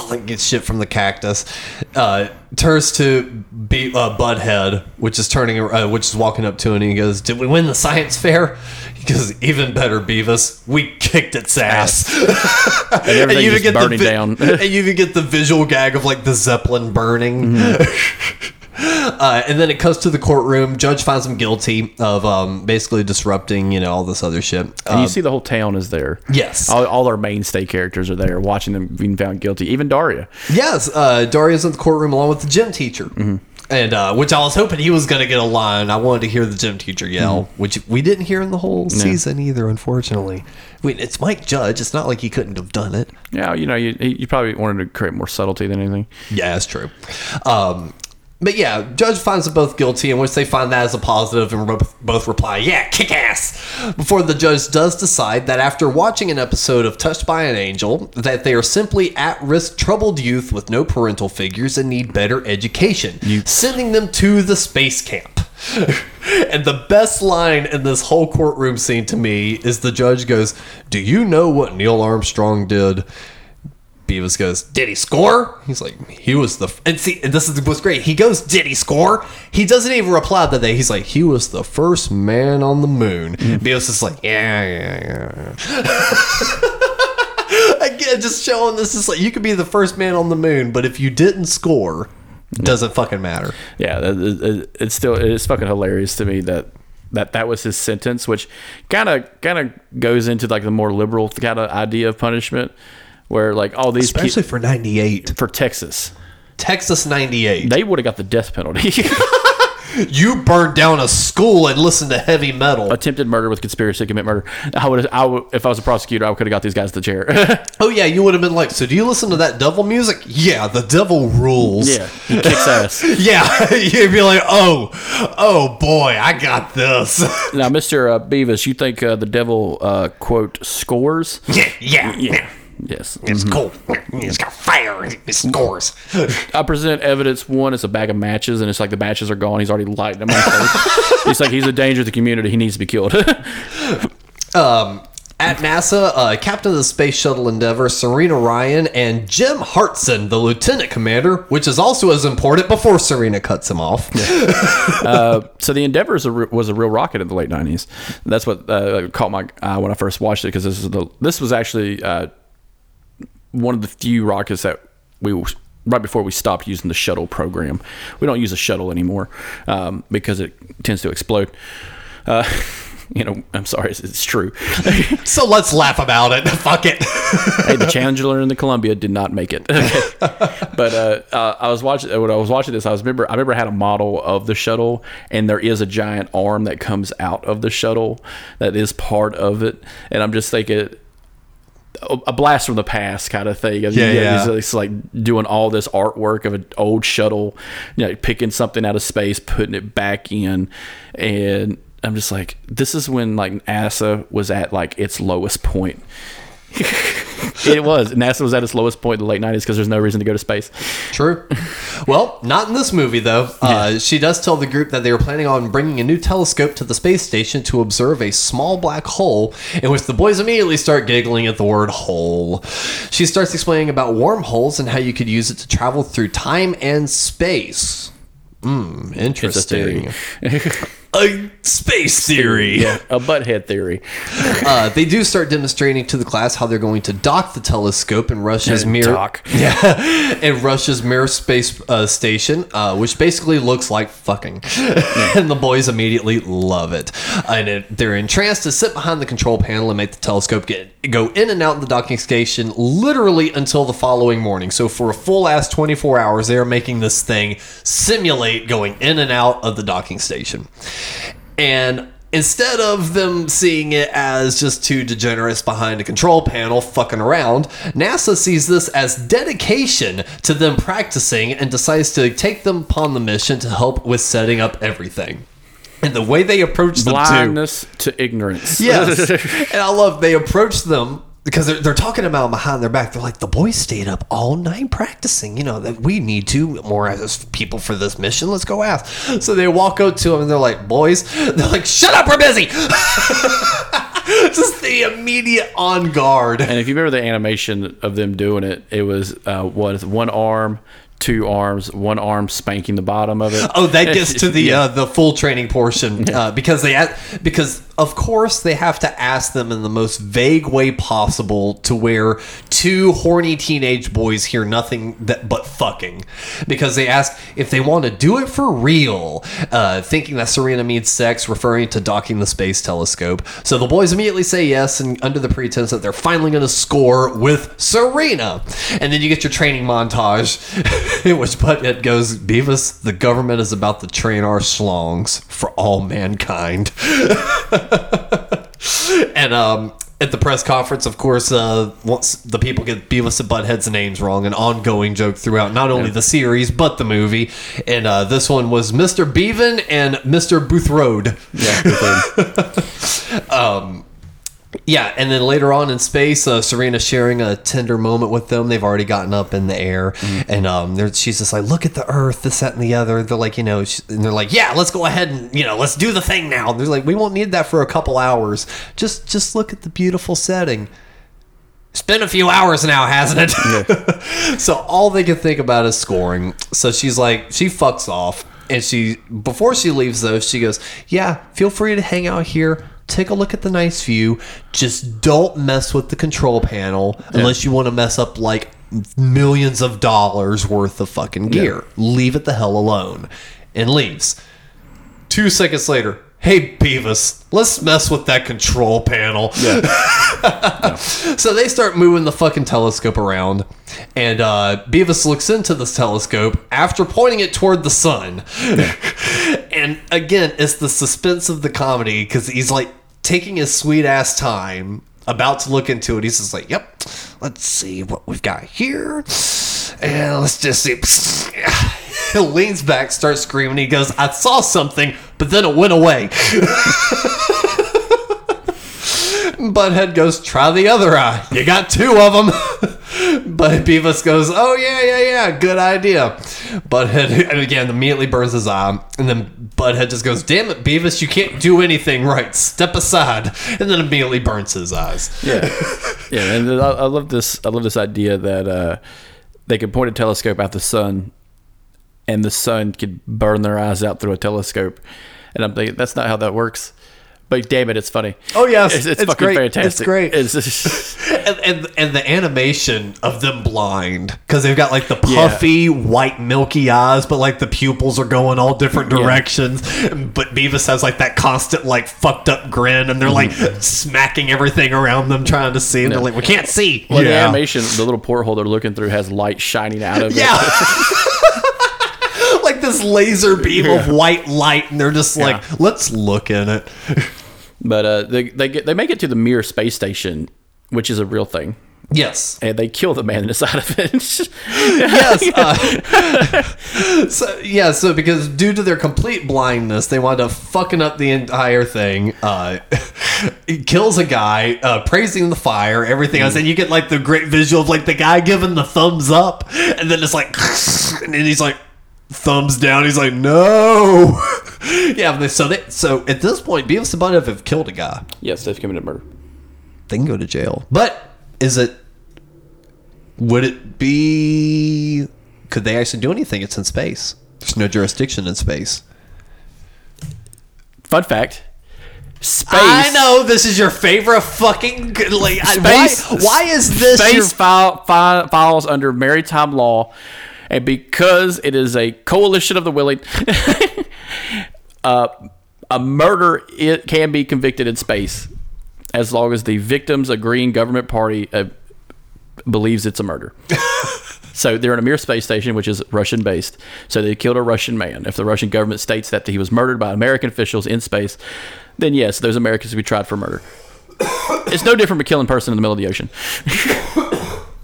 Speaker 1: like gets shit from the cactus uh turns to be uh, butthead which is turning uh, which is walking up to him and he goes did we win the science fair he goes even better beavis we kicked its ass
Speaker 2: And (laughs) everything
Speaker 1: you
Speaker 2: just
Speaker 1: get the
Speaker 2: burning
Speaker 1: vi-
Speaker 2: down. (laughs)
Speaker 1: and you even get the visual gag of like the zeppelin burning (laughs) Uh, and then it comes to the courtroom. Judge finds him guilty of um, basically disrupting, you know, all this other shit.
Speaker 2: And
Speaker 1: Uh,
Speaker 2: you see the whole town is there.
Speaker 1: yes.
Speaker 2: All, all our mainstay characters are there watching them being found guilty. Even Daria.
Speaker 1: yes, uh, Daria's in the courtroom along with the gym teacher. And uh, which I was hoping he was going to get a line. I wanted to hear the gym teacher yell, which we didn't hear in the whole season either, unfortunately. I mean, it's Mike Judge. It's not like he couldn't have done it.
Speaker 2: Yeah, you know, you, you probably wanted to create more subtlety than anything.
Speaker 1: Yeah, that's true. Um, but yeah, judge finds them both guilty, in which they find that as a positive, and both, both reply, "Yeah, kick ass." Before the judge does decide that after watching an episode of Touched by an Angel, that they are simply at-risk troubled youth with no parental figures and need better education, sending them to the space camp. (laughs) and the best line in this whole courtroom scene to me is the judge goes, "Do you know what Neil Armstrong did?" Beavis goes, "Did he score?" He's like, "He was the." F-. And see, and this is what's great. He goes, "Did he score?" He doesn't even reply that day. He's like, "He was the first man on the moon." Mm. Beavis is like, "Yeah, yeah, yeah." (laughs) Again, just showing this is like you could be the first man on the moon, but if you didn't score, doesn't fucking matter.
Speaker 2: Yeah, it- it- it's still it's fucking hilarious to me that that that was his sentence, which kind of kind of goes into like the more liberal kind of idea of punishment, where like all these
Speaker 1: Especially
Speaker 2: people
Speaker 1: for '98,
Speaker 2: for Texas,
Speaker 1: Texas '98.
Speaker 2: they would have got the death penalty. (laughs)
Speaker 1: You burned down a school and listened to heavy metal.
Speaker 2: Attempted murder with conspiracy to commit murder. I would, I would, if I was a prosecutor, I could have got these guys to the chair. (laughs)
Speaker 1: Oh yeah, you would have been like, so do you listen to that devil music? Yeah, the devil rules.
Speaker 2: yeah, he kicks ass. (laughs)
Speaker 1: Yeah, you'd be like, oh, oh boy, I got this.
Speaker 2: Now, Mister uh, Beavis, you think uh, the devil uh, quote scores?
Speaker 1: yeah, yeah, yeah.
Speaker 2: Yes.
Speaker 1: It's cool. It's got fire. He scores.
Speaker 2: I present evidence. One, it's a bag of matches, and it's like the matches are gone. He's already lighting them. He's (laughs) like, he's a danger to the community. He needs to be killed. (laughs)
Speaker 1: Um, at NASA, uh, Captain of the Space Shuttle Endeavour, Serena Ryan, and Jim Hartson, the Lieutenant Commander, which is also as important before Serena cuts him off. (laughs)
Speaker 2: so the Endeavor is a, re- was a real rocket in the late '90s. That's what uh, caught my eye when I first watched it because this is the this was actually uh, one of the few rockets that we right before we stopped using the shuttle program. We don't use a shuttle anymore um, because it tends to explode. Uh, (laughs) you know, I'm sorry, it's, it's true. (laughs)
Speaker 1: So let's laugh about it. (laughs) Fuck it.
Speaker 2: hey, the Challenger and the Columbia did not make it. but uh, uh, I was watching when I was watching this. I was remember I remember I had a model of the shuttle, and there is a giant arm that comes out of the shuttle that is part of it, and I'm just thinking. A- blast from the past kind of thing.
Speaker 1: Yeah, yeah.
Speaker 2: It's, it's like doing all this artwork of an old shuttle, you know, picking something out of space, putting it back in, and I'm just like, this is when like NASA was at like its lowest point. It was. NASA was at its lowest point in the late 90s because there's no reason to go to space.
Speaker 1: True. Well, not in this movie, though. Uh, she does tell the group that they were planning on bringing a new telescope to the space station to observe a small black hole, in which the boys immediately start giggling at the word hole. She starts explaining about wormholes and how you could use it to travel through time and space. Hmm, interesting. (laughs) a space theory.
Speaker 2: A butthead theory.
Speaker 1: Uh, they do start demonstrating to the class how they're going to dock the telescope in Russia's mirror.
Speaker 2: Dock. (laughs)
Speaker 1: Yeah, in Russia's Mir space uh, station, uh, which basically looks like fucking, (laughs) and the boys immediately love it. And it, they're entranced to sit behind the control panel and make the telescope get go in and out of the docking station literally until the following morning. So for a full ass twenty four hours, they are making this thing simulate going in and out of the docking station, and. Instead of them seeing it as just two degenerates behind a control panel fucking around, NASA sees this as dedication to them practicing and decides to take them upon the mission to help with setting up everything. And the way they approach them too.
Speaker 2: Blindness to ignorance.
Speaker 1: Yes. (laughs) and I love they approach them because they're, they're talking about behind their back. They're like, the boys stayed up all night practicing. You know, that we need to more as people for this mission. Let's go ask. So they walk out to them and they're like, boys, (laughs) they're like, shut up, we're busy. (laughs) Just the immediate on guard.
Speaker 2: And if you remember the animation of them doing it, it was uh, what one arm, two arms, one arm spanking the bottom of it.
Speaker 1: Oh, that (laughs) gets to the
Speaker 2: Yeah.
Speaker 1: uh, the full training portion uh, because they because of course they have to ask them in the most vague way possible to where two horny teenage boys hear nothing that but fucking because they ask if they want to do it for real, uh, thinking that Serena means sex, referring to docking the space telescope. So the boys immediately say yes, and under the pretense that they're finally going to score with Serena, and then you get your training montage, (laughs) in (laughs) which Butthead goes, "Beavis, the government is about to train our schlongs for all mankind." (laughs) and um, at the press conference, of course, uh, once the people get Beavis and Butthead's names wrong, an ongoing joke throughout not only the series but the movie. And uh, this one was Mr. Beaven and Mr. Boothroyd.
Speaker 2: Yeah, (laughs)
Speaker 1: Yeah, and then later on in space, uh, Serena sharing a tender moment with them. They've already gotten up in the air, and um, they're, she's just like, "Look at the Earth, this, that, and the other." They're like, you know, sh- and they're like, "Yeah, let's go ahead and you know, let's do the thing now." They're like, "We won't need that for a couple hours. Just, just look at the beautiful setting." It's been a few hours now, hasn't it? (laughs) (laughs) so all they can think about is scoring. So she's like, she fucks off. And she, before she leaves though, she goes, Yeah, feel free to hang out here. Take a look at the nice view. Just don't mess with the control panel unless you want to mess up like millions of dollars worth of fucking gear. Leave it the hell alone. And leaves. Two seconds later, hey Beavis, let's mess with that control panel. (laughs) Yeah. So they start moving the fucking telescope around, and uh, Beavis looks into this telescope after pointing it toward the sun. (laughs) and again, it's the suspense of the comedy because he's like taking his sweet ass time, about to look into it. He's just like, "Yep, let's see what we've got here, and let's just see." He (laughs) leans back, starts screaming. He goes, "I saw something, but then it went away." (laughs) Butthead goes, try the other eye. You got two of them. (laughs) but Beavis goes, oh, yeah, yeah, yeah, good idea. Butthead, and again, immediately burns his eye. And then Butthead just goes, damn it, Beavis, you can't do anything right. Step aside. And then immediately burns his eyes.
Speaker 2: Yeah, yeah, and I, love this. I love this idea that uh, they could point a telescope at the sun, and the sun could burn their eyes out through a telescope. And I'm thinking that's not how that works. But damn it, it's funny.
Speaker 1: Oh, yes,
Speaker 2: it's, it's
Speaker 1: it's
Speaker 2: fucking
Speaker 1: great. It's great.
Speaker 2: It's just- (laughs)
Speaker 1: and, and and the animation of them blind because they've got like the
Speaker 2: Yeah.
Speaker 1: puffy white milky eyes but like the pupils are going all different directions but beavis has like that constant like fucked up grin and they're like mm-hmm. smacking everything around them trying to see and they're like we can't see
Speaker 2: well, the animation, the little porthole they're looking through has light shining out of it.
Speaker 1: yeah like (laughs) (laughs) this laser beam of white light and they're just like let's look in it (laughs)
Speaker 2: But uh, they they get they make it to the Mir space station, which is a real thing,
Speaker 1: yes
Speaker 2: and they kill the man inside of it. (laughs)
Speaker 1: yes. Uh, (laughs) so yeah, so because due to their complete blindness, they wind up fucking up the entire thing. Uh, it kills a guy, uh, praising the fire, everything else, and you get like the great visual of like the guy giving the thumbs up, and then it's like, and then he's like. Thumbs down. He's like, no. (laughs) yeah. So they, so at this point, Beavis and Butthead have killed a guy.
Speaker 2: yes, they've committed murder.
Speaker 1: They can go to jail. But is it? Would it be? Could they actually do anything? It's in space. There's no jurisdiction in space.
Speaker 2: Fun fact: space.
Speaker 1: I know this is your favorite fucking like. I- Why,
Speaker 2: Space-
Speaker 1: why is this
Speaker 2: space
Speaker 1: your?
Speaker 2: file, fi- files under maritime law, and because it is a coalition of the willing, (laughs) uh, a murder it can be convicted in space as long as the victim's agreeing government party uh, believes it's a murder. (laughs) So they're in a Mir space station, which is Russian based. So they killed a Russian man. If the Russian government states that he was murdered by American officials in space, then yes, those Americans will be tried for murder. (coughs) it's no different from killing a person in the middle of the ocean. (coughs) (laughs)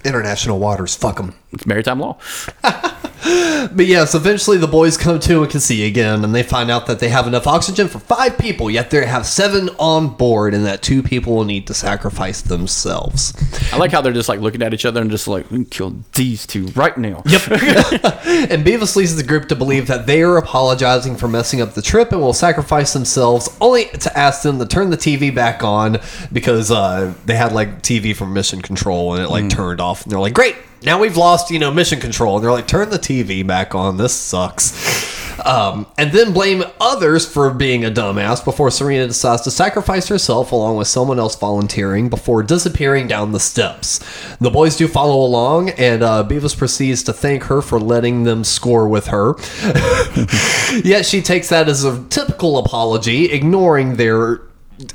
Speaker 1: International waters. Fuck them.
Speaker 2: It's maritime law. (laughs)
Speaker 1: But yes, eventually the boys come to and can see again, and they find out that they have enough oxygen for five people, yet they have seven on board, and that two people will need to sacrifice themselves.
Speaker 2: I like how they're just like looking at each other and just like, we can kill these two right now. Yep. (laughs)
Speaker 1: and Beavis leads the group to believe that they are apologizing for messing up the trip and will sacrifice themselves, only to ask them to turn the TV back on because uh, they had like TV from Mission Control and it like turned off. And they're like, "Great, now we've lost you know Mission Control." And they're like, "Turn the TV back on. This sucks." Um, and then blame others for being a dumbass before Serena decides to sacrifice herself along with someone else volunteering before disappearing down the steps. The boys do follow along, and uh, Beavis proceeds to thank her for letting them score with her. (laughs) Yet she takes that as a typical apology, ignoring their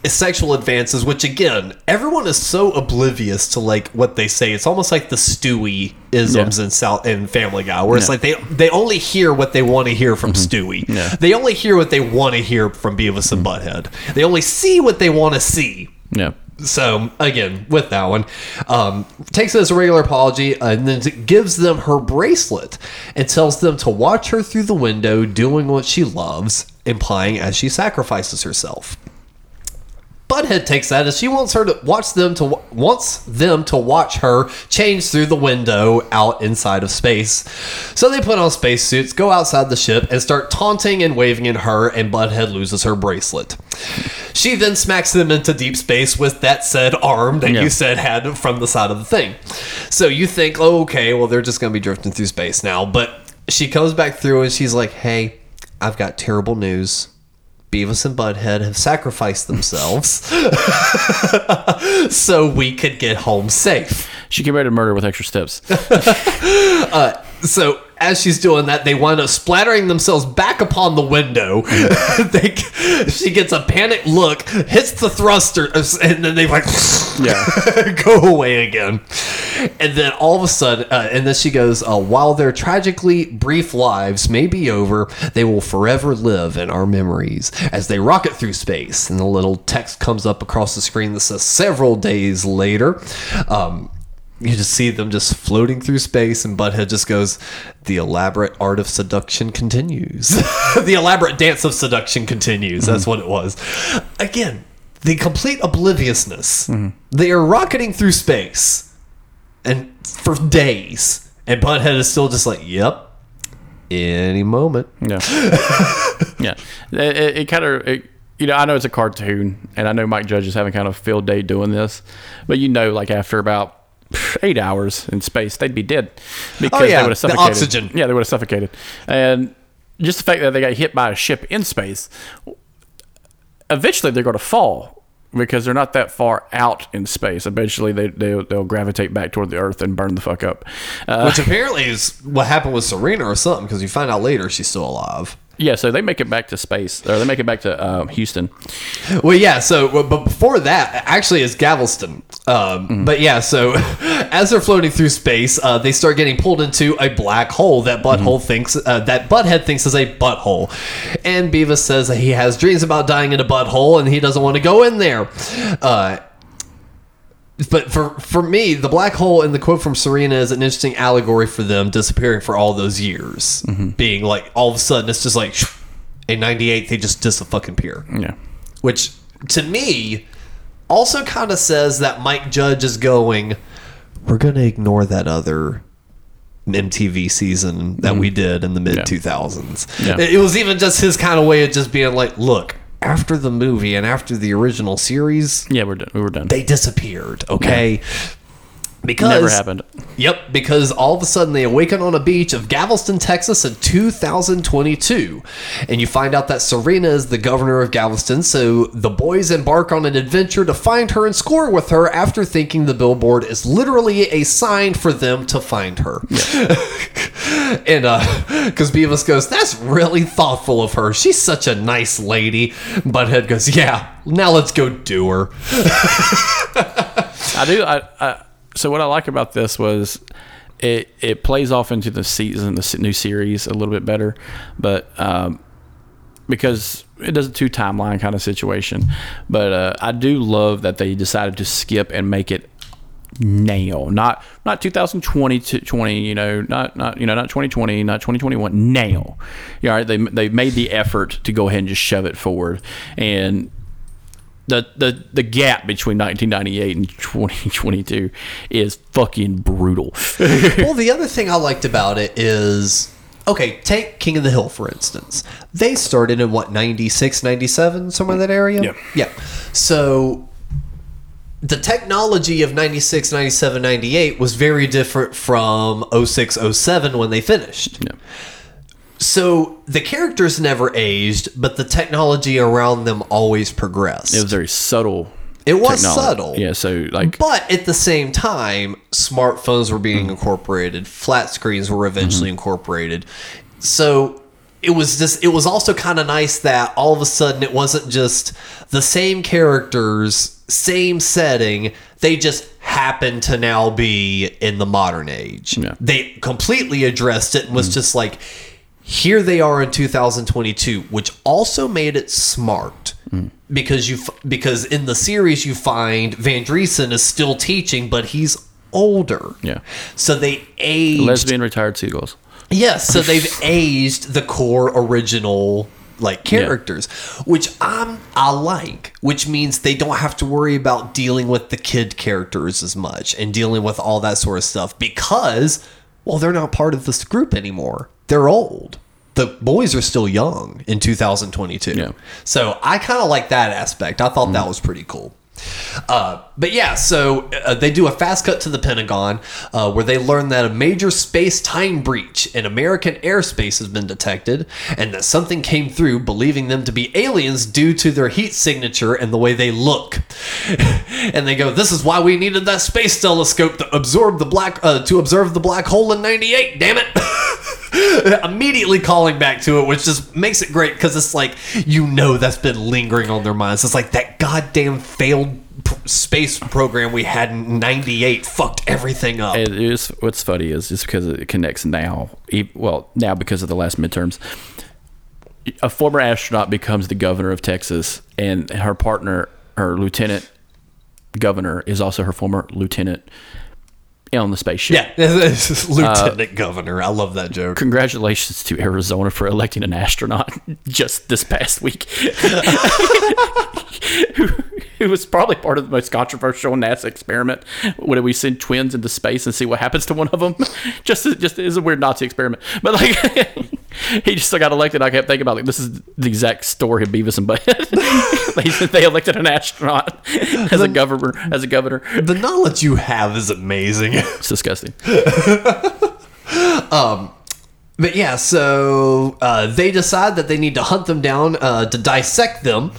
Speaker 1: sexual advances which again everyone is so oblivious to like what they say. It's almost like the stewie isms in south in family guy where it's like they they only hear what they want to hear from stewie. They only hear what they want to hear from beavis and butthead. They only see what they want to see.
Speaker 2: Yeah.
Speaker 1: so again, with that one, um, takes it as a regular apology and then gives them her bracelet and tells them to watch her through the window doing what she loves, implying as she sacrifices herself. Butthead takes that as she wants her to watch them to wants them to watch her change through the window out inside of space. So they put on spacesuits, go outside the ship, and start taunting and waving at her. And Butthead loses her bracelet. She then smacks them into deep space with that said arm that
Speaker 2: Yeah.
Speaker 1: you said had from the side of the thing. So you think, oh, okay, well they're just gonna be drifting through space now. But she comes back through and she's like, hey, I've got terrible news. Beavis and Butthead have sacrificed themselves (laughs) so we could get home safe.
Speaker 2: She committed murder with extra steps. (laughs)
Speaker 1: Uh, So as she's doing that, they wind up splattering themselves back upon the window. (laughs) they, she gets a panicked look, hits the thruster, and then they like (laughs)
Speaker 2: Yeah. (laughs)
Speaker 1: go away again. And then all of a sudden, uh, and then she goes, uh, "While their tragically brief lives may be over, they will forever live in our memories as they rocket through space." And the little text comes up across the screen that says, "Several days later." Um, you just see them just floating through space, and Butthead just goes, "The elaborate art of seduction continues. (laughs) the elaborate dance of seduction continues." That's what it was. Again, the complete obliviousness.
Speaker 2: Mm-hmm.
Speaker 1: They are rocketing through space, and for days, and Butthead is still just like, "Yep, any moment."
Speaker 2: Yeah, (laughs) yeah. It, it, it kind of, you know, I know it's a cartoon, and I know Mike Judge is having kind of a field day doing this, but you know, like after about eight hours in space, they'd be dead because
Speaker 1: Oh, yeah,
Speaker 2: they would have suffocated.
Speaker 1: the oxygen.
Speaker 2: Yeah, they would have suffocated, and just the fact that they got hit by a ship in space, eventually they're going to fall. Because they're not that far out in space. Eventually, they, they'll, they'll gravitate back toward the Earth and burn the fuck up. Uh,
Speaker 1: Which apparently is what happened with Serena or something, because you find out later she's still alive.
Speaker 2: Yeah, so they make it back to space, or they make it back to uh, Houston.
Speaker 1: Well, yeah. So, but before that, actually, it's Galveston. Um, But yeah, so (laughs) as they're floating through space, uh, they start getting pulled into a black hole that Butthole thinks uh, that Butthead thinks is a butthole, and Beavis says that he has dreams about dying in a butthole and he doesn't want to go in there. But for for me, the black hole in the quote from Serena is an interesting allegory for them disappearing for all those years, mm-hmm. being like all of a sudden it's just like in '98 they just dis fucking appear
Speaker 2: Yeah.
Speaker 1: which to me also kind of says that Mike Judge is going, we're going to ignore that other MTV season that we mm-hmm. did in the mid 2000s.
Speaker 2: Yeah.
Speaker 1: It was even just his kind of way of just being like, look, after the movie and after the original series,
Speaker 2: Yeah, we're done. We were done.
Speaker 1: they disappeared, okay? Because
Speaker 2: Never happened.
Speaker 1: Yep, because all of a sudden they awaken on a beach of Galveston, Texas in 2022. And you find out that Serena is the governor of Galveston, so the boys embark on an adventure to find her and score with her after thinking the billboard is literally a sign for them to find her. Yeah. (laughs) and uh because Beavis goes, That's really thoughtful of her. She's such a nice lady. Butthead goes, Yeah, now let's go do her. (laughs)
Speaker 2: I do. I, I so what I like about this was it it plays off into the season, the new series a little bit better, but um, because it does a two timeline kind of situation. But uh, I do love that they decided to skip and make it now, not not 2020 to 20, you know, not not you know, not 2020, not 2021. Now, you know, they they made the effort to go ahead and just shove it forward and the, the the gap between 1998 and 2022 is fucking brutal. (laughs)
Speaker 1: well, the other thing I liked about it is okay, take King of the Hill for instance. They started in what 96, 97, somewhere in that area?
Speaker 2: Yeah.
Speaker 1: Yeah. So the technology of 96, 97, 98 was very different from 06, 07 when they finished.
Speaker 2: Yeah.
Speaker 1: So the characters never aged, but the technology around them always progressed.
Speaker 2: It was very subtle.
Speaker 1: It was
Speaker 2: technology.
Speaker 1: subtle.
Speaker 2: Yeah, so like
Speaker 1: But at the same time, smartphones were being mm. incorporated, flat screens were eventually mm-hmm. incorporated. So it was just it was also kind of nice that all of a sudden it wasn't just the same characters, same setting, they just happened to now be in the modern age.
Speaker 2: Yeah.
Speaker 1: They completely addressed it and was mm. just like here they are in 2022 which also made it smart because you because in the series you find Van Driessen is still teaching but he's older
Speaker 2: Yeah.
Speaker 1: so they aged
Speaker 2: lesbian retired seagulls.
Speaker 1: yes so they've (laughs) aged the core original like characters which I'm I like which means they don't have to worry about dealing with the kid characters as much and dealing with all that sort of stuff because well they're not part of this group anymore they're old. The boys are still young in 2022
Speaker 2: Yeah.
Speaker 1: so I kind of like that aspect. I thought that was pretty cool. Uh, but yeah, so uh, they do a fast cut to the Pentagon uh, where they learn that a major space time breach in American airspace has been detected and that something came through, believing them to be aliens due to their heat signature and the way they look. (laughs) and they go, "This is why we needed that space telescope to absorb the black uh, to observe the black hole in '98. Damn it!" (laughs) Immediately calling back to it, which just makes it great because it's like you know that's been lingering on their minds. It's like that goddamn failed space program we had in '98 fucked everything up.
Speaker 2: It is what's funny is just because it connects now. Well, now because of the last midterms, a former astronaut becomes the governor of Texas, and her partner, her lieutenant governor, is also her former lieutenant on the spaceship.
Speaker 1: Yeah, (laughs) Lieutenant uh, Governor. I love that joke.
Speaker 2: Congratulations to Arizona for electing an astronaut (laughs) just this past week. (laughs) who, who was probably part of the most controversial NASA experiment. When we send twins into space and see what happens to one of them, just just is a weird Nazi experiment. But like, he just got elected. I kept thinking about like this is the exact story of Beavis and Butthead. they, they elected an astronaut as a governor. As a governor,
Speaker 1: The knowledge you have is amazing.
Speaker 2: It's disgusting. (laughs)
Speaker 1: But yeah, so uh, they decide that they need to hunt them down uh, to dissect them.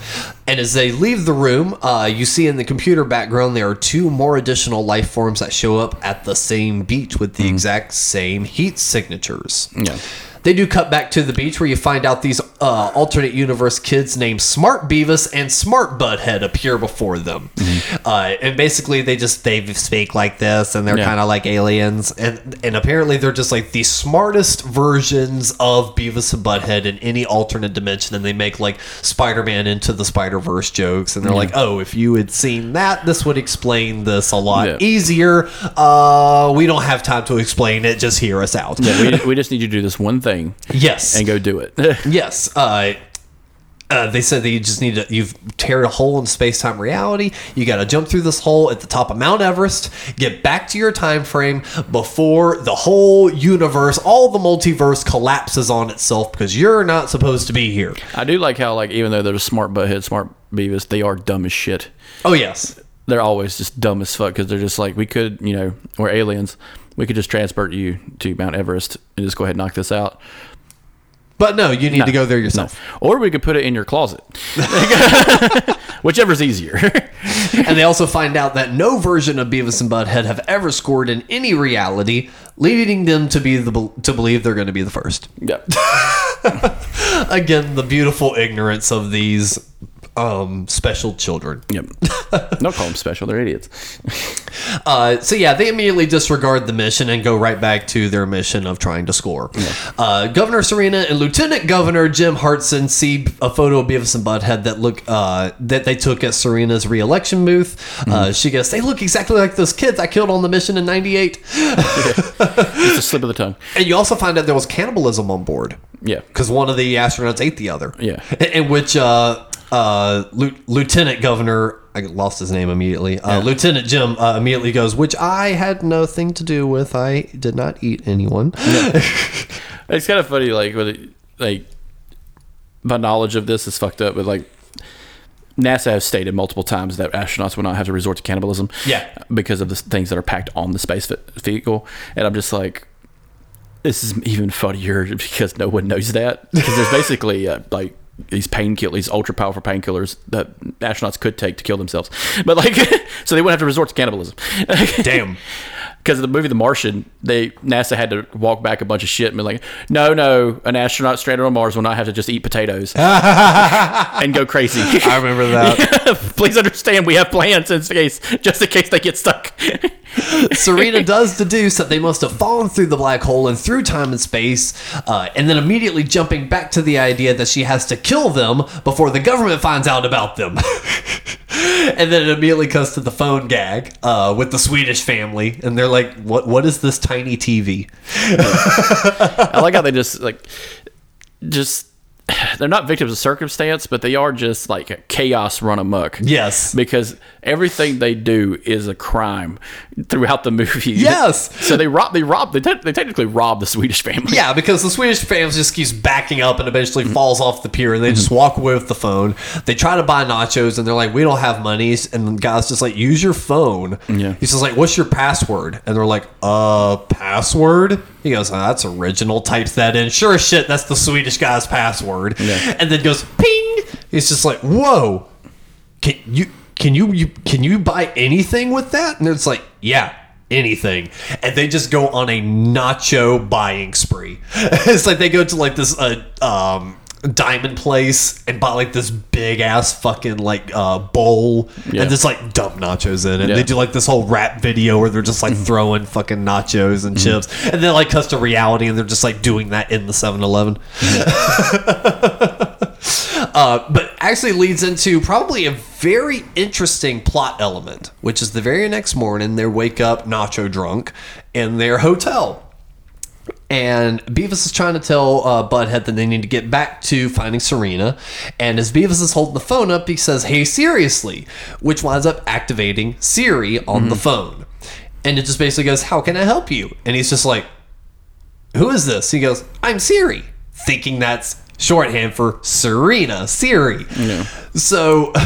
Speaker 1: And as they leave the room, uh, you see in the computer background there are two more additional life forms that show up at the same beach with the exact same heat signatures.
Speaker 2: Yeah.
Speaker 1: They do cut back to the beach where you find out these uh, alternate universe kids named Smart Beavis and Smart Butthead appear before them, uh, and basically they just they speak like this, and they're
Speaker 2: Yeah.
Speaker 1: kind of like aliens, and and apparently they're just like the smartest versions of Beavis and Butthead in any alternate dimension, and they make like Spider Man into the Spider Verse jokes, and they're like, oh, if you had seen that, this would explain this a lot
Speaker 2: Yeah.
Speaker 1: easier. Uh, we don't have time to explain it; just hear us out.
Speaker 2: Yeah, we, we just need you to do this one thing
Speaker 1: Yes,
Speaker 2: and go do it. (laughs)
Speaker 1: Yes. Uh, uh, they said that you just need to you've teared a hole in space time reality. You got to jump through this hole at the top of Mount Everest, get back to your time frame before the whole universe, all the multiverse collapses on itself because you're not supposed to be here.
Speaker 2: I do like how like even though they're smart butthead, smart Beavis, they are dumb as shit.
Speaker 1: Oh yes.
Speaker 2: They're always just dumb as fuck because they're just like we could, you know, we're aliens. We could just transport you to Mount Everest and just go ahead and knock this out.
Speaker 1: But no, you need to go there yourself.
Speaker 2: Or we could put it in your closet. (laughs) (laughs) Whichever's easier. (laughs)
Speaker 1: and they also find out that no version of Beavis and Butthead have ever scored in any reality, leading them to be the to believe they're going to be the first.
Speaker 2: yep.
Speaker 1: Again, the beautiful ignorance of these um, special children.
Speaker 2: Yep. (laughs) Don't call them special. They're idiots.
Speaker 1: Uh, so yeah, they immediately disregard the mission and go right back to their mission of trying to score. Uh, Governor Serena and Lieutenant Governor Jim Hartson see a photo of Beavis and Butthead that look uh, that they took at Serena's re-election booth. Uh, she goes, "They look exactly like those kids I killed on the mission in '98."
Speaker 2: It's a slip of the tongue. (laughs)
Speaker 1: And you also find out there was cannibalism on board
Speaker 2: Yeah.
Speaker 1: because one of the astronauts ate the other.
Speaker 2: Yeah. (laughs)
Speaker 1: In which uh, uh, Lieu- Lieutenant Governor, I lost his name immediately. Uh, Lieutenant Jim uh, immediately goes, which I had nothing to do with. I did not eat anyone. (laughs)
Speaker 2: It's kind of funny, like, with it, like, my knowledge of this is fucked up, but like, NASA has stated multiple times that astronauts will not have to resort to cannibalism.
Speaker 1: Yeah.
Speaker 2: Because of the things that are packed on the space vehicle, and I'm just like, this is even funnier (laughs) because no one knows that because there's basically uh, like these painkillers, these ultra powerful painkillers that astronauts could take to kill themselves, but like, (laughs) so they wouldn't have to resort to cannibalism. (laughs)
Speaker 1: Damn.
Speaker 2: Because of the movie The Martian, they NASA had to walk back a bunch of shit and be like, "No, no, an astronaut stranded on Mars will not have to just eat potatoes (laughs) and go crazy."
Speaker 1: I remember that. (laughs)
Speaker 2: Please understand, we have plans in case, just in case they get stuck. (laughs)
Speaker 1: Serena does deduce that they must have fallen through the black hole and through time and space, uh, and then immediately jumping back to the idea that she has to kill them before the government finds out about them. and then it immediately cuts to the phone gag uh, with the Swedish family, and they're like, "What? What is this tiny TV?" (laughs)
Speaker 2: I like how they just like, just (sighs) they're not victims of circumstance, but they are just like chaos run amok.
Speaker 1: Yes.
Speaker 2: because everything they do is a crime throughout the movie.
Speaker 1: Yes. (laughs)
Speaker 2: so they rob, they rob, they, te- they technically rob the Swedish family.
Speaker 1: Yeah, because the Swedish family just keeps backing up and eventually falls off the pier, and they just walk away with the phone. They try to buy nachos, and they're like, "We don't have money." And the guy's just like, "Use your phone."
Speaker 2: Yeah.
Speaker 1: He's just like, "What's your password?" And they're like, "Uh, password." He goes, oh, "That's original." Types that in. Sure shit, that's the Swedish guy's password.
Speaker 2: Yeah.
Speaker 1: And then goes, "Ping." It's just like, "Whoa." Can you can you, you can you buy anything with that? And it's like, yeah, anything. And they just go on a nacho buying spree. (laughs) it's like they go to like this uh, um diamond place and buy like this big ass fucking like uh bowl
Speaker 2: Yeah.
Speaker 1: and just like dump nachos in it.
Speaker 2: Yeah.
Speaker 1: They do like this whole rap video where they're just like (laughs) throwing fucking nachos and chips and then like cuts to reality and they're just like doing that in the 7-Eleven. (laughs) Uh, but actually leads into probably a very interesting plot element, which is the very next morning they wake up nacho drunk in their hotel. And Beavis is trying to tell uh, Butthead that they need to get back to finding Serena. And as Beavis is holding the phone up, he says, Hey, seriously, which winds up activating Siri on the phone. And it just basically goes, How can I help you? And he's just like, Who is this? He goes, I'm Siri, thinking that's shorthand for Serena, Siri. So, (laughs)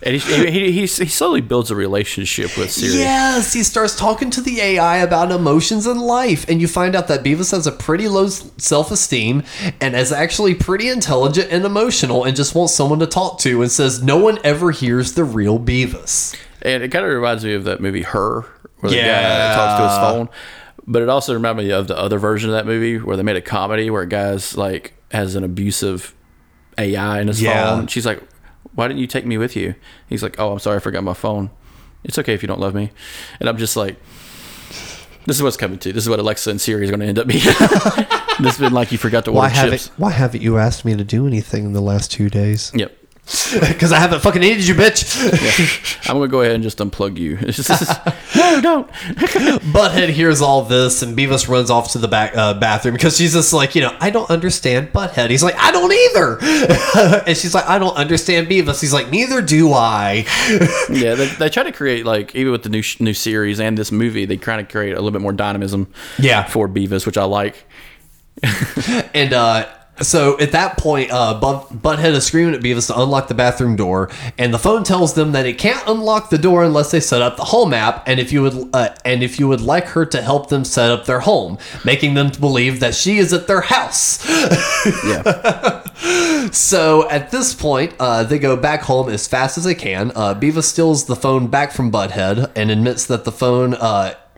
Speaker 2: And he, he, he, he slowly builds a relationship with Siri.
Speaker 1: yes, he starts talking to the AI about emotions and life. And you find out that Beavis has a pretty low self esteem and is actually pretty intelligent and emotional and just wants someone to talk to and says, No one ever hears the real Beavis.
Speaker 2: And it kind of reminds me of that movie Her, where the guy talks to his phone. But it also reminded me of the other version of that movie where they made a comedy where guy's like has an abusive AI in his
Speaker 1: Yeah.
Speaker 2: phone. She's like, "Why didn't you take me with you?" He's like, "Oh, I'm sorry, I forgot my phone. It's okay if you don't love me." And I'm just like, "This is what's coming to. This is what Alexa and Siri is going to end up being." (laughs) this has been like you forgot to order chips.
Speaker 1: why haven't you asked me to do anything in the last two days?
Speaker 2: Yep. (laughs)
Speaker 1: Because I haven't fucking needed you, bitch.
Speaker 2: I'm gonna go ahead and just unplug you. Just, (laughs) no, don't. (laughs)
Speaker 1: Butthead hears all this, and Beavis runs off to the back uh, bathroom because she's just like, you know, I don't understand Butthead. He's like, I don't either. and she's like, I don't understand Beavis. He's like, neither do I.
Speaker 2: Yeah, they, they try to create like even with the new sh- new series and this movie, they try to create a little bit more dynamism.
Speaker 1: Yeah.
Speaker 2: for Beavis, which I like.
Speaker 1: And uh, so at that point, uh, Butt- Butthead is screaming at Beavis to unlock the bathroom door, and the phone tells them that it can't unlock the door unless they set up the home app. And if you would, uh, and if you would like her to help them set up their home, making them believe that she is at their house.
Speaker 2: Yeah, (laughs)
Speaker 1: So at this point, uh, they go back home as fast as they can. Uh, Beavis steals the phone back from Butthead and admits that the phone.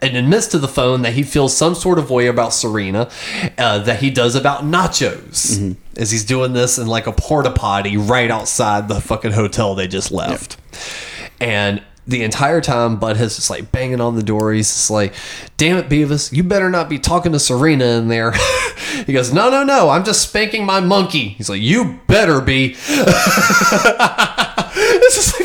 Speaker 1: And admits to the phone that he feels some sort of way about Serena uh, that he does about nachos as he's doing this in like a porta potty right outside the fucking hotel they just left. And the entire time, Bud has just like banging on the door. He's just like, damn it, Beavis, you better not be talking to Serena in there. (laughs) he goes, no, no, no, I'm just spanking my monkey. He's like, you better be. (laughs)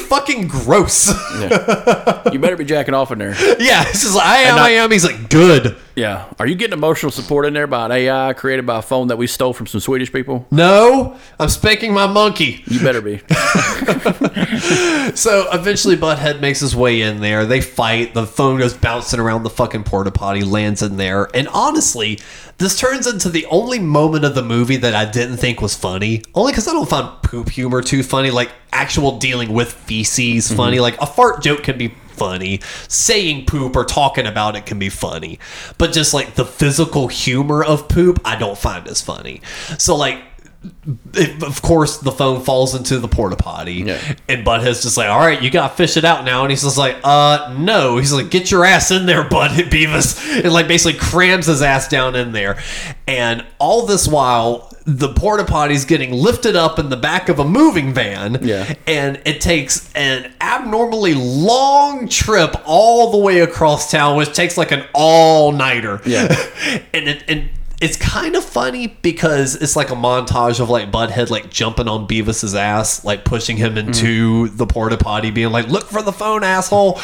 Speaker 1: this is like fucking gross. (laughs)
Speaker 2: you better be jacking off in there.
Speaker 1: yeah, this is like, I am,
Speaker 2: not-
Speaker 1: I am. He's like, good.
Speaker 2: Yeah, are you getting emotional support in there by an AI created by a phone that we stole from some Swedish people?
Speaker 1: No, I'm spanking my monkey.
Speaker 2: You better be. (laughs) (laughs)
Speaker 1: So eventually, Butthead makes his way in there. They fight. The phone goes bouncing around the fucking porta potty, lands in there. And honestly, this turns into the only moment of the movie that I didn't think was funny. Only because I don't find poop humor too funny. Like actual dealing with feces mm-hmm. funny. Like a fart joke can be funny. Saying poop or talking about it can be funny. But just like the physical humor of poop, I don't find as funny. So like it, of course, the phone falls into the porta potty,
Speaker 2: Yeah.
Speaker 1: and Butthead's just like, "All right, you got to fish it out now." And he's just like, "Uh, no." He's like, "Get your ass in there, Butthead (laughs) Beavis," and like basically crams his ass down in there. And all this while, the porta potty's getting lifted up in the back of a moving van,
Speaker 2: Yeah.
Speaker 1: and it takes an abnormally long trip all the way across town, which takes like an all nighter.
Speaker 2: Yeah. (laughs)
Speaker 1: and it and it's kind of funny because it's like a montage of like Butthead like jumping on Beavis's ass, like pushing him mm. into the porta potty, being like, "Look for the phone, asshole!"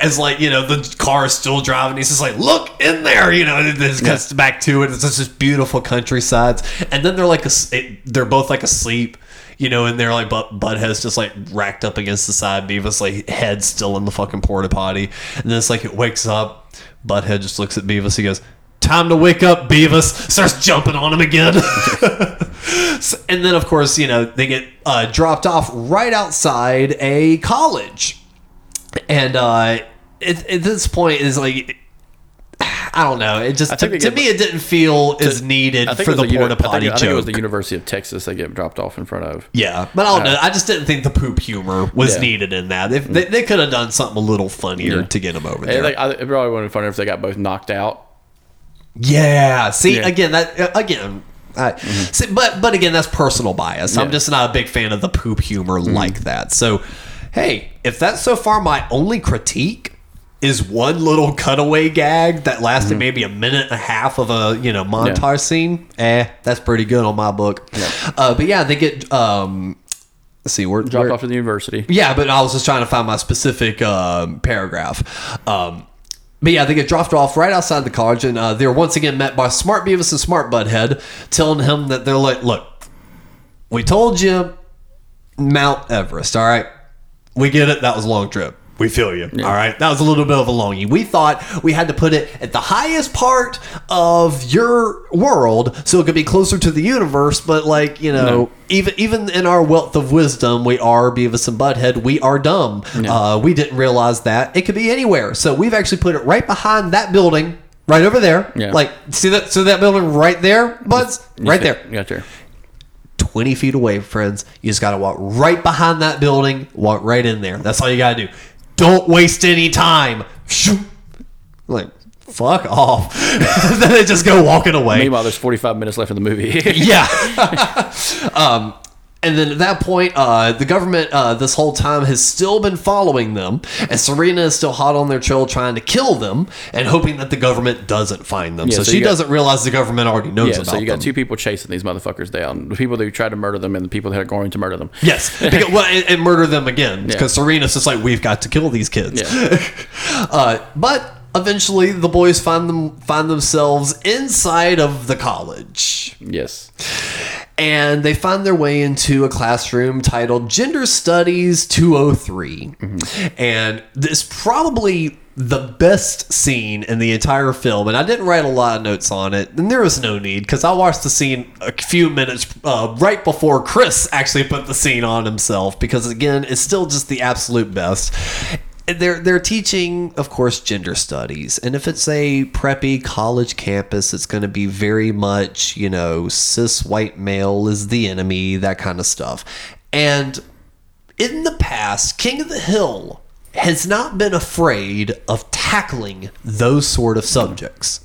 Speaker 1: As like you know the car is still driving, he's just like, "Look in there," you know. And it just cuts back to it. It's just this beautiful countrysides, and then they're like, a, it, they're both like asleep. You know, and they're like, but Butthead's just like racked up against the side. Beavis like head still in the fucking porta potty, and then it's like it wakes up. Butthead just looks at Beavis. He goes, "Time to wake up, Beavis." Starts jumping on him again. (laughs) So- and then, of course, you know they get uh, dropped off right outside a college, and uh, at, at this point is like. I don't know. It just to, to me it didn't feel as needed for the
Speaker 2: uni-
Speaker 1: porta
Speaker 2: I think-
Speaker 1: potty
Speaker 2: I think, it was the University of Texas they get dropped off in front of.
Speaker 1: Yeah, but I don't know. I just didn't think the poop humor was
Speaker 2: Yeah.
Speaker 1: needed in that. If they, they could have done something a little funnier
Speaker 2: Yeah.
Speaker 1: to get him over there.
Speaker 2: like, I, it probably would have been funnier if they got both knocked out.
Speaker 1: Yeah. See,
Speaker 2: Yeah.
Speaker 1: again, that uh, again. I, see, but but again, that's personal bias. I'm just not a big fan of the poop humor like that. So, hey, if that's so far my only critique is one little cutaway gag that lasted maybe a minute and a half of a you know montage
Speaker 2: Yeah.
Speaker 1: scene, eh, that's pretty good on my book. Uh, but yeah, they get um, let's see where
Speaker 2: Dropped
Speaker 1: where-
Speaker 2: off to the university.
Speaker 1: Yeah, but I was just trying to find my specific um, paragraph. Um, but yeah, they get dropped off right outside the college, and uh, they're once again met by Smart Beavis and Smart Butthead, telling him that they're like, "Look, we told you Mount Everest. All right, we get it. That was a long trip. We feel you. All right, that was a little bit of a longie. We thought we had to put it at the highest part of your world so it could be closer to the universe. But like you know,
Speaker 2: No.
Speaker 1: even even in our wealth of wisdom, we are Beavis and Butthead. We are dumb. Uh, we didn't realize that it could be anywhere. So we've actually put it right behind that building, right over there.
Speaker 2: Yeah.
Speaker 1: Like see that see that building right there, Buds, right there.
Speaker 2: Got there.
Speaker 1: 20 feet away, friends. You just got to walk right behind that building, walk right in there. That's all you got to do. Don't waste any time. Like, fuck off. (laughs) then they just go walking away.
Speaker 2: Meanwhile, there's 45 minutes left in the movie.
Speaker 1: Yeah. (laughs) um, and then at that point, uh, the government uh, this whole time has still been following them, and Serena is still hot on their trail trying to kill them and hoping that the government doesn't find them.
Speaker 2: Yeah,
Speaker 1: so,
Speaker 2: so
Speaker 1: she
Speaker 2: got-
Speaker 1: doesn't realize the government already knows
Speaker 2: yeah,
Speaker 1: about
Speaker 2: so you got
Speaker 1: them.
Speaker 2: two people chasing these motherfuckers down. The people who tried to murder them and the people that are going to murder them.
Speaker 1: Yes, (laughs) because, well, and, and murder them again because Serena's just like we've got to kill these kids.
Speaker 2: Yeah. (laughs)
Speaker 1: uh, but eventually, the boys find them find themselves inside of the college,
Speaker 2: Yes.
Speaker 1: and they find their way into a classroom titled Gender Studies 203, and this probably the best scene in the entire film and i didn't write a lot of notes on it and there was no need because i watched the scene a few minutes uh, right before chris actually put the scene on himself because again it's still just the absolute best they're they're teaching of course gender studies and if it's a preppy college campus it's going to be very much you know cis white male is the enemy that kind of stuff and in the past, King of the Hill has not been afraid of tackling those sort of subjects.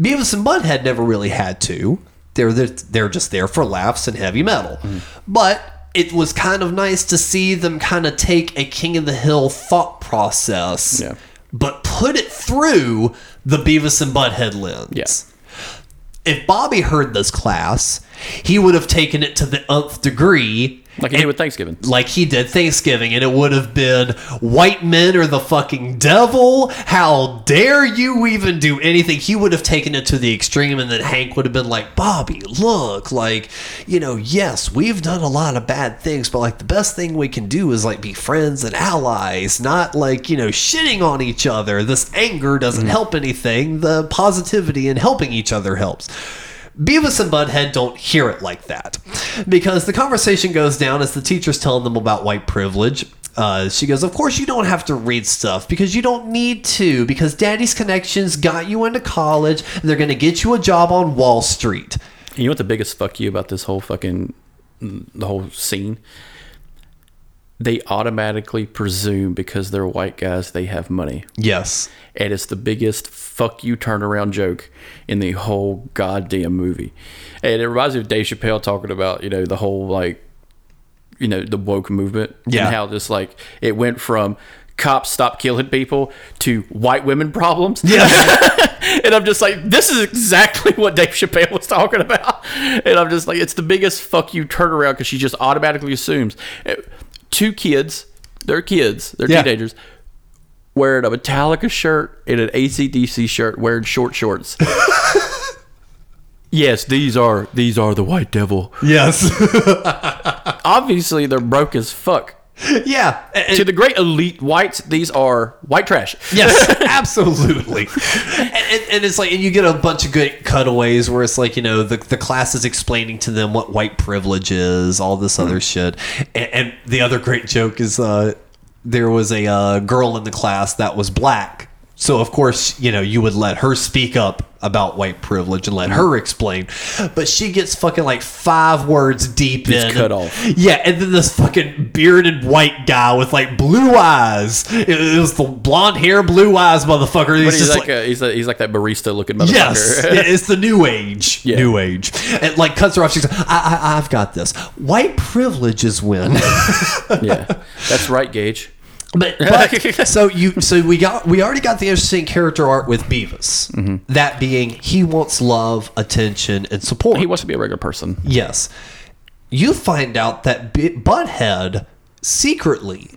Speaker 1: Beavis and Butthead never really had to. They're they're, they're just there for laughs and heavy metal. Mm-hmm. But it was kind of nice to see them kind of take a King of the Hill thought process,
Speaker 2: Yeah.
Speaker 1: but put it through the Beavis and Butthead lens
Speaker 2: Yeah.
Speaker 1: if Bobby heard this class, he would have taken it to the nth degree.
Speaker 2: Like you did with Thanksgiving.
Speaker 1: Like he did Thanksgiving, and it would have been white men are the fucking devil. How dare you even do anything? He would have taken it to the extreme, and then Hank would have been like, Bobby, look, like, you know, yes, we've done a lot of bad things, but like the best thing we can do is like be friends and allies, not like, you know, shitting on each other. This anger doesn't mm-hmm. help anything. The positivity and helping each other helps. Beavis and Butthead don't hear it like that because the conversation goes down as the teacher's telling them about white privilege. Uh, she goes, Of course, you don't have to read stuff because you don't need to, because daddy's connections got you into college and they're going to get you a job on Wall Street.
Speaker 2: You know what the biggest fuck you about this whole fucking the whole scene? They automatically presume because they're white guys they have money.
Speaker 1: Yes.
Speaker 2: And it's the biggest fuck you turnaround joke in the whole goddamn movie. And it reminds me of Dave Chappelle talking about, you know, the whole like you know, the woke movement.
Speaker 1: Yeah.
Speaker 2: And how just like it went from cops stop killing people to white women problems.
Speaker 1: Yeah. (laughs)
Speaker 2: And I'm just like, this is exactly what Dave Chappelle was talking about. And I'm just like, it's the biggest fuck you turnaround because she just automatically assumes eh, two kids, they're kids, they're
Speaker 1: Yeah.
Speaker 2: teenagers, wearing a Metallica shirt and an ACDC shirt, wearing short shorts. (laughs) yes, these are these are the white devil.
Speaker 1: yes. (laughs)
Speaker 2: Obviously, they're broke as fuck. (laughs)
Speaker 1: yeah.
Speaker 2: To the great elite whites, these are white trash.
Speaker 1: Yes, (laughs) absolutely. (laughs) and, and, it's like, and you get a bunch of good cutaways where it's like, you know, the, the class is explaining to them what white privilege is, all this other shit. And, and the other great joke is uh, there was a uh, girl in the class that was black. So, of course, you know, you would let her speak up about white privilege and let her mm-hmm. explain. But she gets fucking like five words deep
Speaker 2: Gets
Speaker 1: in.
Speaker 2: cut off.
Speaker 1: Yeah, and then this fucking bearded white guy with like blue eyes. It, it was the blonde hair, blue eyes motherfucker. He's
Speaker 2: he's like,
Speaker 1: like,
Speaker 2: a, he's, a, he's like that barista looking motherfucker.
Speaker 1: yes, it's the new age. (laughs)
Speaker 2: Yeah.
Speaker 1: New age. And like cuts her off. She's like, I, I, I've got this. White privilege is when. (laughs)
Speaker 2: yeah, that's right, Gage.
Speaker 1: But, (laughs) but so you so we got we already got the interesting character art with Beavis.
Speaker 2: Mm-hmm.
Speaker 1: That being he wants love, attention, and support.
Speaker 2: He wants to be a regular person.
Speaker 1: Yes. you find out that B- Butthead secretly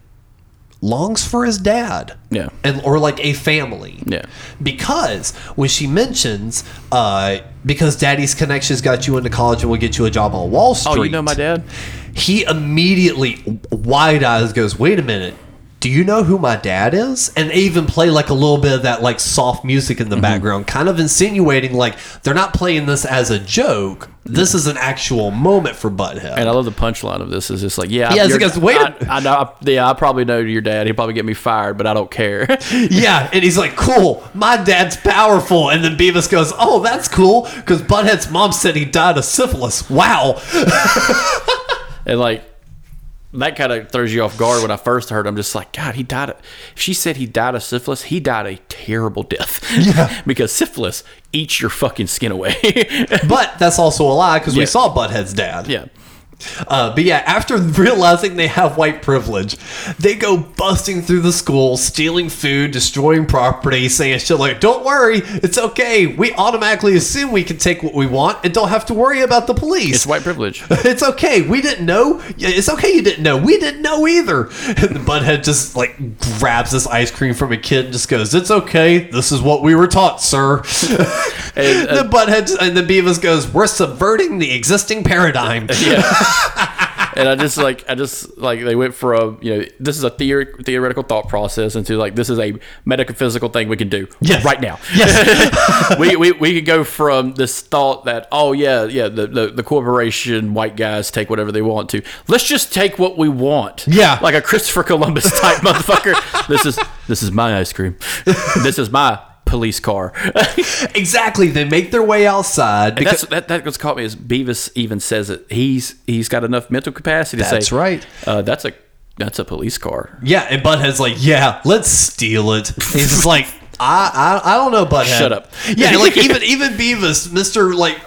Speaker 1: longs for his dad.
Speaker 2: Yeah.
Speaker 1: And or like a family.
Speaker 2: Yeah.
Speaker 1: Because when she mentions uh because daddy's connections got you into college and will get you a job on Wall Street.
Speaker 2: Oh, you know my dad?
Speaker 1: He immediately wide eyes goes, "Wait a minute. Do you know who my dad is?" And they even play like a little bit of that like soft music in the mm-hmm. background, kind of insinuating like they're not playing this as a joke. This is an actual moment for Butthead.
Speaker 2: And I love the punchline of this is just like, yeah,
Speaker 1: Yeah, it's like, wait
Speaker 2: I, I know, yeah, I probably know your dad. He'll probably get me fired, but I don't care. (laughs)
Speaker 1: Yeah, and he's like, "Cool, my dad's powerful." And then Beavis goes, "Oh, that's cool," because Butthead's mom said he died of syphilis. Wow. (laughs)
Speaker 2: and like that kind of throws you off guard when I first heard. I'm just like, God, he died. Of, if she said he died of syphilis, he died a terrible death.
Speaker 1: Yeah. (laughs)
Speaker 2: because syphilis eats your fucking skin away. (laughs)
Speaker 1: but that's also a lie because we saw Butthead's dad.
Speaker 2: yeah.
Speaker 1: Uh, but yeah, after realizing they have white privilege, they go busting through the school, stealing food, destroying property, saying shit like, "Don't worry, it's okay. We automatically assume we can take what we want and don't have to worry about the police.
Speaker 2: It's white privilege. (laughs)
Speaker 1: It's okay. We didn't know. Yeah, It's okay. You didn't know. We didn't know either." (laughs) And the butthead just like grabs this ice cream from a kid and just goes, "It's okay. This is what we were taught, sir."
Speaker 2: And, uh,
Speaker 1: the butthead and the Beavis goes, "We're subverting the existing paradigm." (laughs)
Speaker 2: yeah. And I just like I just like they went from you know this is a theory, theoretical thought process into like this is a metaphysical thing we can do
Speaker 1: Yes.
Speaker 2: right now.
Speaker 1: Yes. (laughs)
Speaker 2: we, we we could go from this thought that oh yeah yeah the, the the corporation white guys take whatever they want to let's just take what we want
Speaker 1: Yeah.
Speaker 2: like a Christopher Columbus type motherfucker (laughs) this is this is my ice cream this is my police car (laughs)
Speaker 1: Exactly. They make their way outside. Because,
Speaker 2: that's that that what's caught me is Beavis even says it he's he's got enough mental capacity to
Speaker 1: That's
Speaker 2: say
Speaker 1: right.
Speaker 2: uh, that's a that's a police car
Speaker 1: yeah, and Butthead's like, yeah, let's steal it. He's just like, I, I, I don't know, Butthead.
Speaker 2: Shut up.
Speaker 1: Yeah, (laughs) like even even Beavis, Mister like.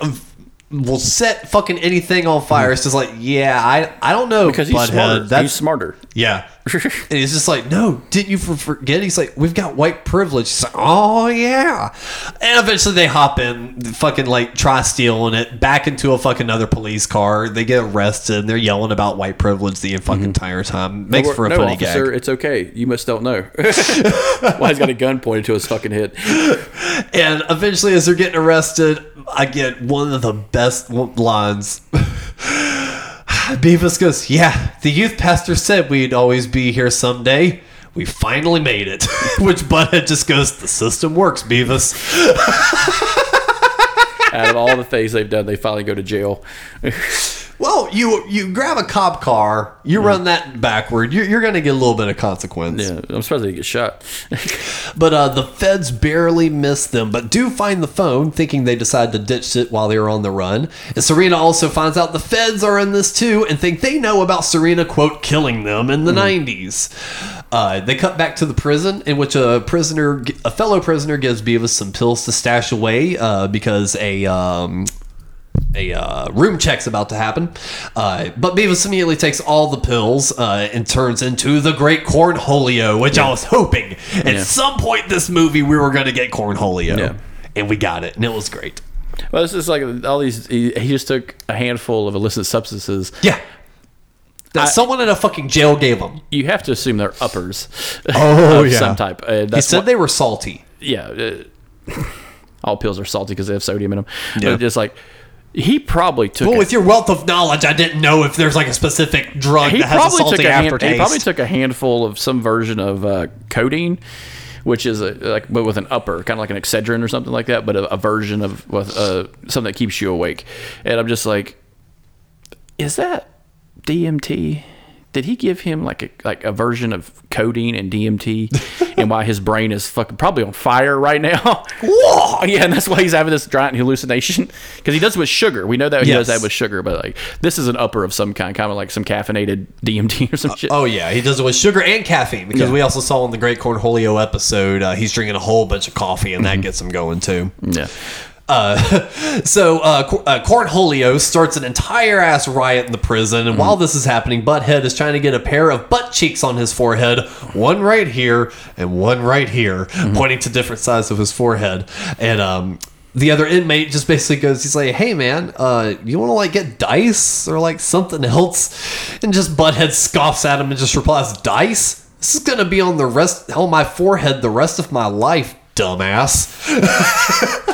Speaker 1: Will set fucking anything on fire. It's just like, yeah, I I don't know,
Speaker 2: because he's
Speaker 1: Butthead.
Speaker 2: smarter
Speaker 1: That's
Speaker 2: he's smarter
Speaker 1: Yeah. (laughs) and he's just like, no, didn't you forget? He's like, we've got white privilege. He's like, oh, yeah. And eventually they hop in, fucking like try stealing it back into a fucking other police car. They get arrested and they're yelling about white privilege the fucking mm-hmm. entire time. Makes for a
Speaker 2: no,
Speaker 1: funny
Speaker 2: officer,
Speaker 1: gag.
Speaker 2: it's okay. You must don't know. (laughs) Why he's got a gun pointed to his fucking head. (laughs)
Speaker 1: And eventually, as they're getting arrested, I get one of the best lines. (sighs) Beavis goes, Yeah, the youth pastor said we'd always be here someday. We finally made it. (laughs) Which Butthead just goes, The system works, Beavis. (laughs)
Speaker 2: Out of all the things they've done, they finally go to jail. (laughs)
Speaker 1: Well, you you grab a cop car, you run that backward, you're, you're going to get a little bit of consequence.
Speaker 2: Yeah, I'm surprised they get shot. (laughs)
Speaker 1: But uh, the feds barely miss them, but do find the phone, thinking they decide to ditch it while they were on the run. And Serena also finds out the feds are in this too and think they know about Serena, quote, killing them in the 90s. Uh, they cut back to the prison, in which a prisoner, a fellow prisoner, gives Beavis some pills to stash away uh, because a. Um, a uh, room check's about to happen. Uh, but Beavis immediately takes all the pills uh, and turns into the Great Cornholio, which I was hoping at
Speaker 2: Yeah.
Speaker 1: some point this movie we were going to get Cornholio.
Speaker 2: Yeah.
Speaker 1: And we got it, and it was great.
Speaker 2: Well, it's just like all these. He, he just took a handful of illicit substances.
Speaker 1: Yeah. That someone in a fucking jail gave them.
Speaker 2: You have to assume they're uppers.
Speaker 1: Oh, (laughs)
Speaker 2: of
Speaker 1: yeah.
Speaker 2: some type. Uh,
Speaker 1: He said
Speaker 2: what-
Speaker 1: they were salty.
Speaker 2: yeah. Uh, (laughs) all pills are salty because they have sodium in them.
Speaker 1: Yeah.
Speaker 2: But just like he probably took.
Speaker 1: Well,
Speaker 2: a-
Speaker 1: with your wealth of knowledge, I didn't know if there's like a specific drug
Speaker 2: he
Speaker 1: that has a salty
Speaker 2: took a hand,
Speaker 1: aftertaste.
Speaker 2: he probably took a handful of some version of uh, codeine, which is a, like but with an upper, kind of like an Excedrin or something like that, but a, a version of with uh, something that keeps you awake. And I'm just like, is that DMT? Did he give him like a like a version of codeine and DMT, (laughs) and why his brain is fucking probably on fire right now?
Speaker 1: Whoa! (laughs) (laughs)
Speaker 2: Yeah, and that's why he's having this giant hallucination because he does it with sugar. We know that he does that with sugar, but like this is an upper of some kind, kind of like some caffeinated DMT or some shit.
Speaker 1: Oh yeah, he does it with sugar and caffeine because
Speaker 2: Yeah.
Speaker 1: we also saw in the Great Cornholio episode uh, he's drinking a whole bunch of coffee and that gets him going too.
Speaker 2: Yeah,
Speaker 1: Uh, (laughs) so uh, uh, Cornholio starts an entire ass riot in the prison, and while this is happening, Butthead is trying to get a pair of butt cheeks on his forehead, one right here and one right here, pointing to different sides of his forehead, and um. the other inmate just basically goes, he's like, "Hey man, uh, you want to like get dice or like something else?" And just Butthead scoffs at him and just replies, "Dice? This is gonna be on the rest on my forehead the rest of my life, dumbass."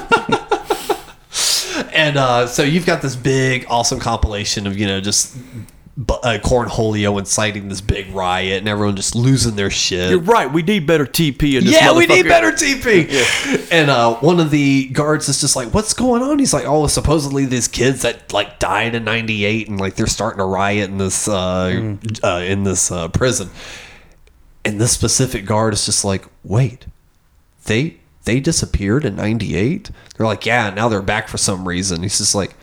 Speaker 1: (laughs) and uh, so you've got this big, awesome compilation of you know just. Uh, Cornholio inciting this big riot and everyone just losing their shit.
Speaker 2: You're right. We need better TP in this
Speaker 1: Yeah, we need better TP. (laughs) And uh, one of the guards is just like, "What's going on?" He's like, "Oh, supposedly these kids that like died in '98, and like they're starting a riot in this uh, uh, in this uh, prison." And this specific guard is just like, "Wait, they they disappeared in '98?" They're like, "Yeah, now they're back for some reason." He's just like,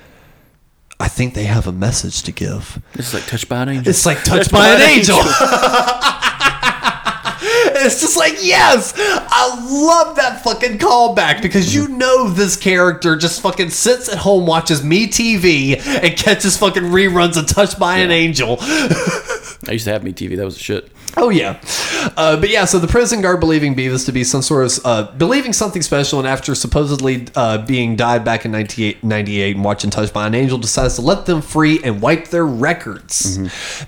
Speaker 1: "I think they have a message to give."
Speaker 2: It's like touched by an angel.
Speaker 1: It's like touched by an angel. (laughs) it's just like, yes, I love that fucking callback because you know this character just fucking sits at home, watches me TV, and catches fucking reruns of Touched by an Angel. (laughs)
Speaker 2: I used to have me TV. That was shit.
Speaker 1: Oh yeah, uh, but yeah. So the prison guard believing Beavis to be some sort of uh, believing something special, and after supposedly uh, being died back in 98, 98 and watching Touched by an Angel, decides to let them free and wipe their records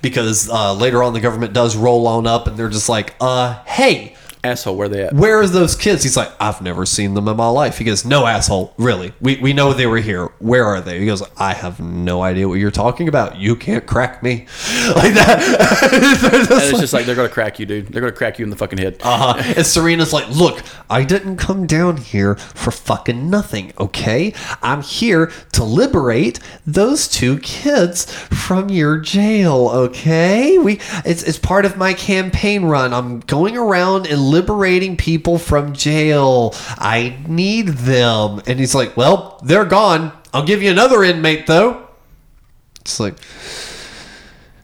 Speaker 1: because uh, later on the government does roll on up and they're just like, uh, hey.
Speaker 2: Asshole, where they at?
Speaker 1: Where are those kids? He's like, I've never seen them in my life. He goes, No, asshole. Really? We, we know they were here. Where are they? He goes, I have no idea what you're talking about. You can't crack me. (laughs) Like that. (laughs) Just
Speaker 2: And it's just like they're gonna crack you, dude. They're gonna crack you in the fucking head.
Speaker 1: uh-huh. And Serena's like, look, I didn't come down here for fucking nothing, okay? I'm here to liberate those two kids from your jail, okay? We it's it's part of my campaign run. I'm going around and liberating people from jail. I need them. And he's like, well, they're gone. I'll give you another inmate though. It's like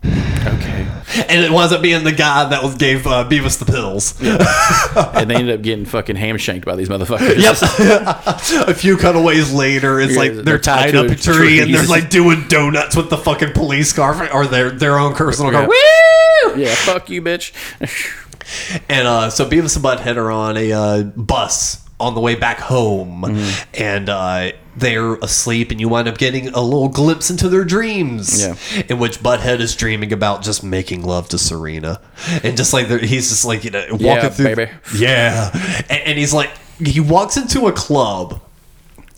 Speaker 2: Okay.
Speaker 1: and it winds up being the guy that was gave uh, Beavis the pills. (laughs)
Speaker 2: and they ended up getting fucking ham shanked by these motherfuckers.
Speaker 1: Yep. (laughs) a few cutaways later, it's
Speaker 2: Yeah,
Speaker 1: like
Speaker 2: they're
Speaker 1: they're tied
Speaker 2: tied
Speaker 1: up a tree and they're like doing donuts with the fucking police car or their their own personal car.
Speaker 2: Yeah.
Speaker 1: Woo!
Speaker 2: Yeah, fuck you, bitch. (laughs)
Speaker 1: And uh, so Beavis and Butthead are on a uh, bus on the way back home,
Speaker 2: Mm-hmm.
Speaker 1: and uh, they're asleep, and you wind up getting a little glimpse into their dreams,
Speaker 2: Yeah.
Speaker 1: in which Butthead is dreaming about just making love to Serena, and just like he's just like you know walking
Speaker 2: Yeah,
Speaker 1: through,
Speaker 2: baby.
Speaker 1: yeah, and, and he's like he walks into a club.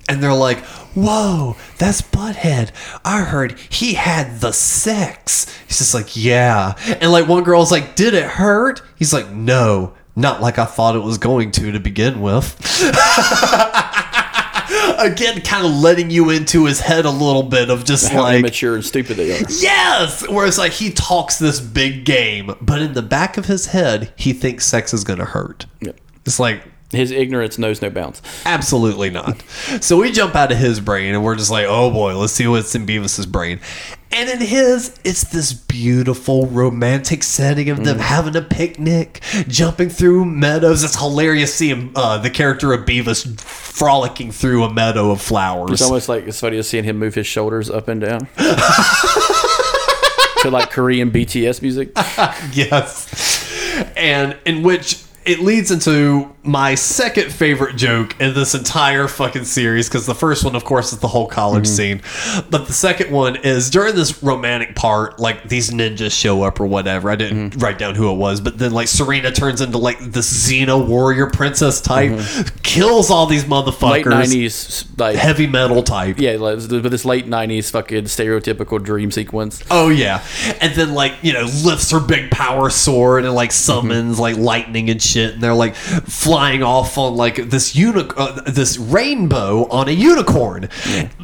Speaker 1: And they're like, "Whoa, that's Butthead! I heard he had the sex." He's just like, "Yeah," and like one girl's like, "Did it hurt?" He's like, "No, not like I thought it was going to to begin with." (laughs) Again, kind of letting you into his head a little bit of just
Speaker 2: How
Speaker 1: like,
Speaker 2: immature and stupid they are.
Speaker 1: yes, whereas like he talks this big game, but in the back of his head, he thinks sex is gonna hurt.
Speaker 2: Yep.
Speaker 1: It's like
Speaker 2: His ignorance knows no bounds.
Speaker 1: Absolutely not. So we jump out of his brain and we're just like, oh boy, let's see what's in Beavis's brain. And in his, it's this beautiful romantic setting of them having a picnic, jumping through meadows. It's hilarious seeing uh, the character of Beavis frolicking through a meadow of flowers.
Speaker 2: It's almost like it's funny seeing him move his shoulders up and down. (laughs) to like Korean BTS music. (laughs)
Speaker 1: yes. And in which it leads into my second favorite joke in this entire fucking series because the first one, of course, is the whole college mm-hmm. scene. But the second one is during this romantic part, like these ninjas show up or whatever. I didn't mm-hmm. write down who it was, but then like Serena turns into like this Xena warrior princess type, mm-hmm. kills all these motherfuckers.
Speaker 2: Late nineties like
Speaker 1: Heavy metal type.
Speaker 2: yeah, like, with this late nineties fucking stereotypical dream sequence.
Speaker 1: Oh yeah, and then like you know lifts her big power sword and like summons like lightning and shit, and they're like flying off on like this uni- uh, this rainbow on a unicorn,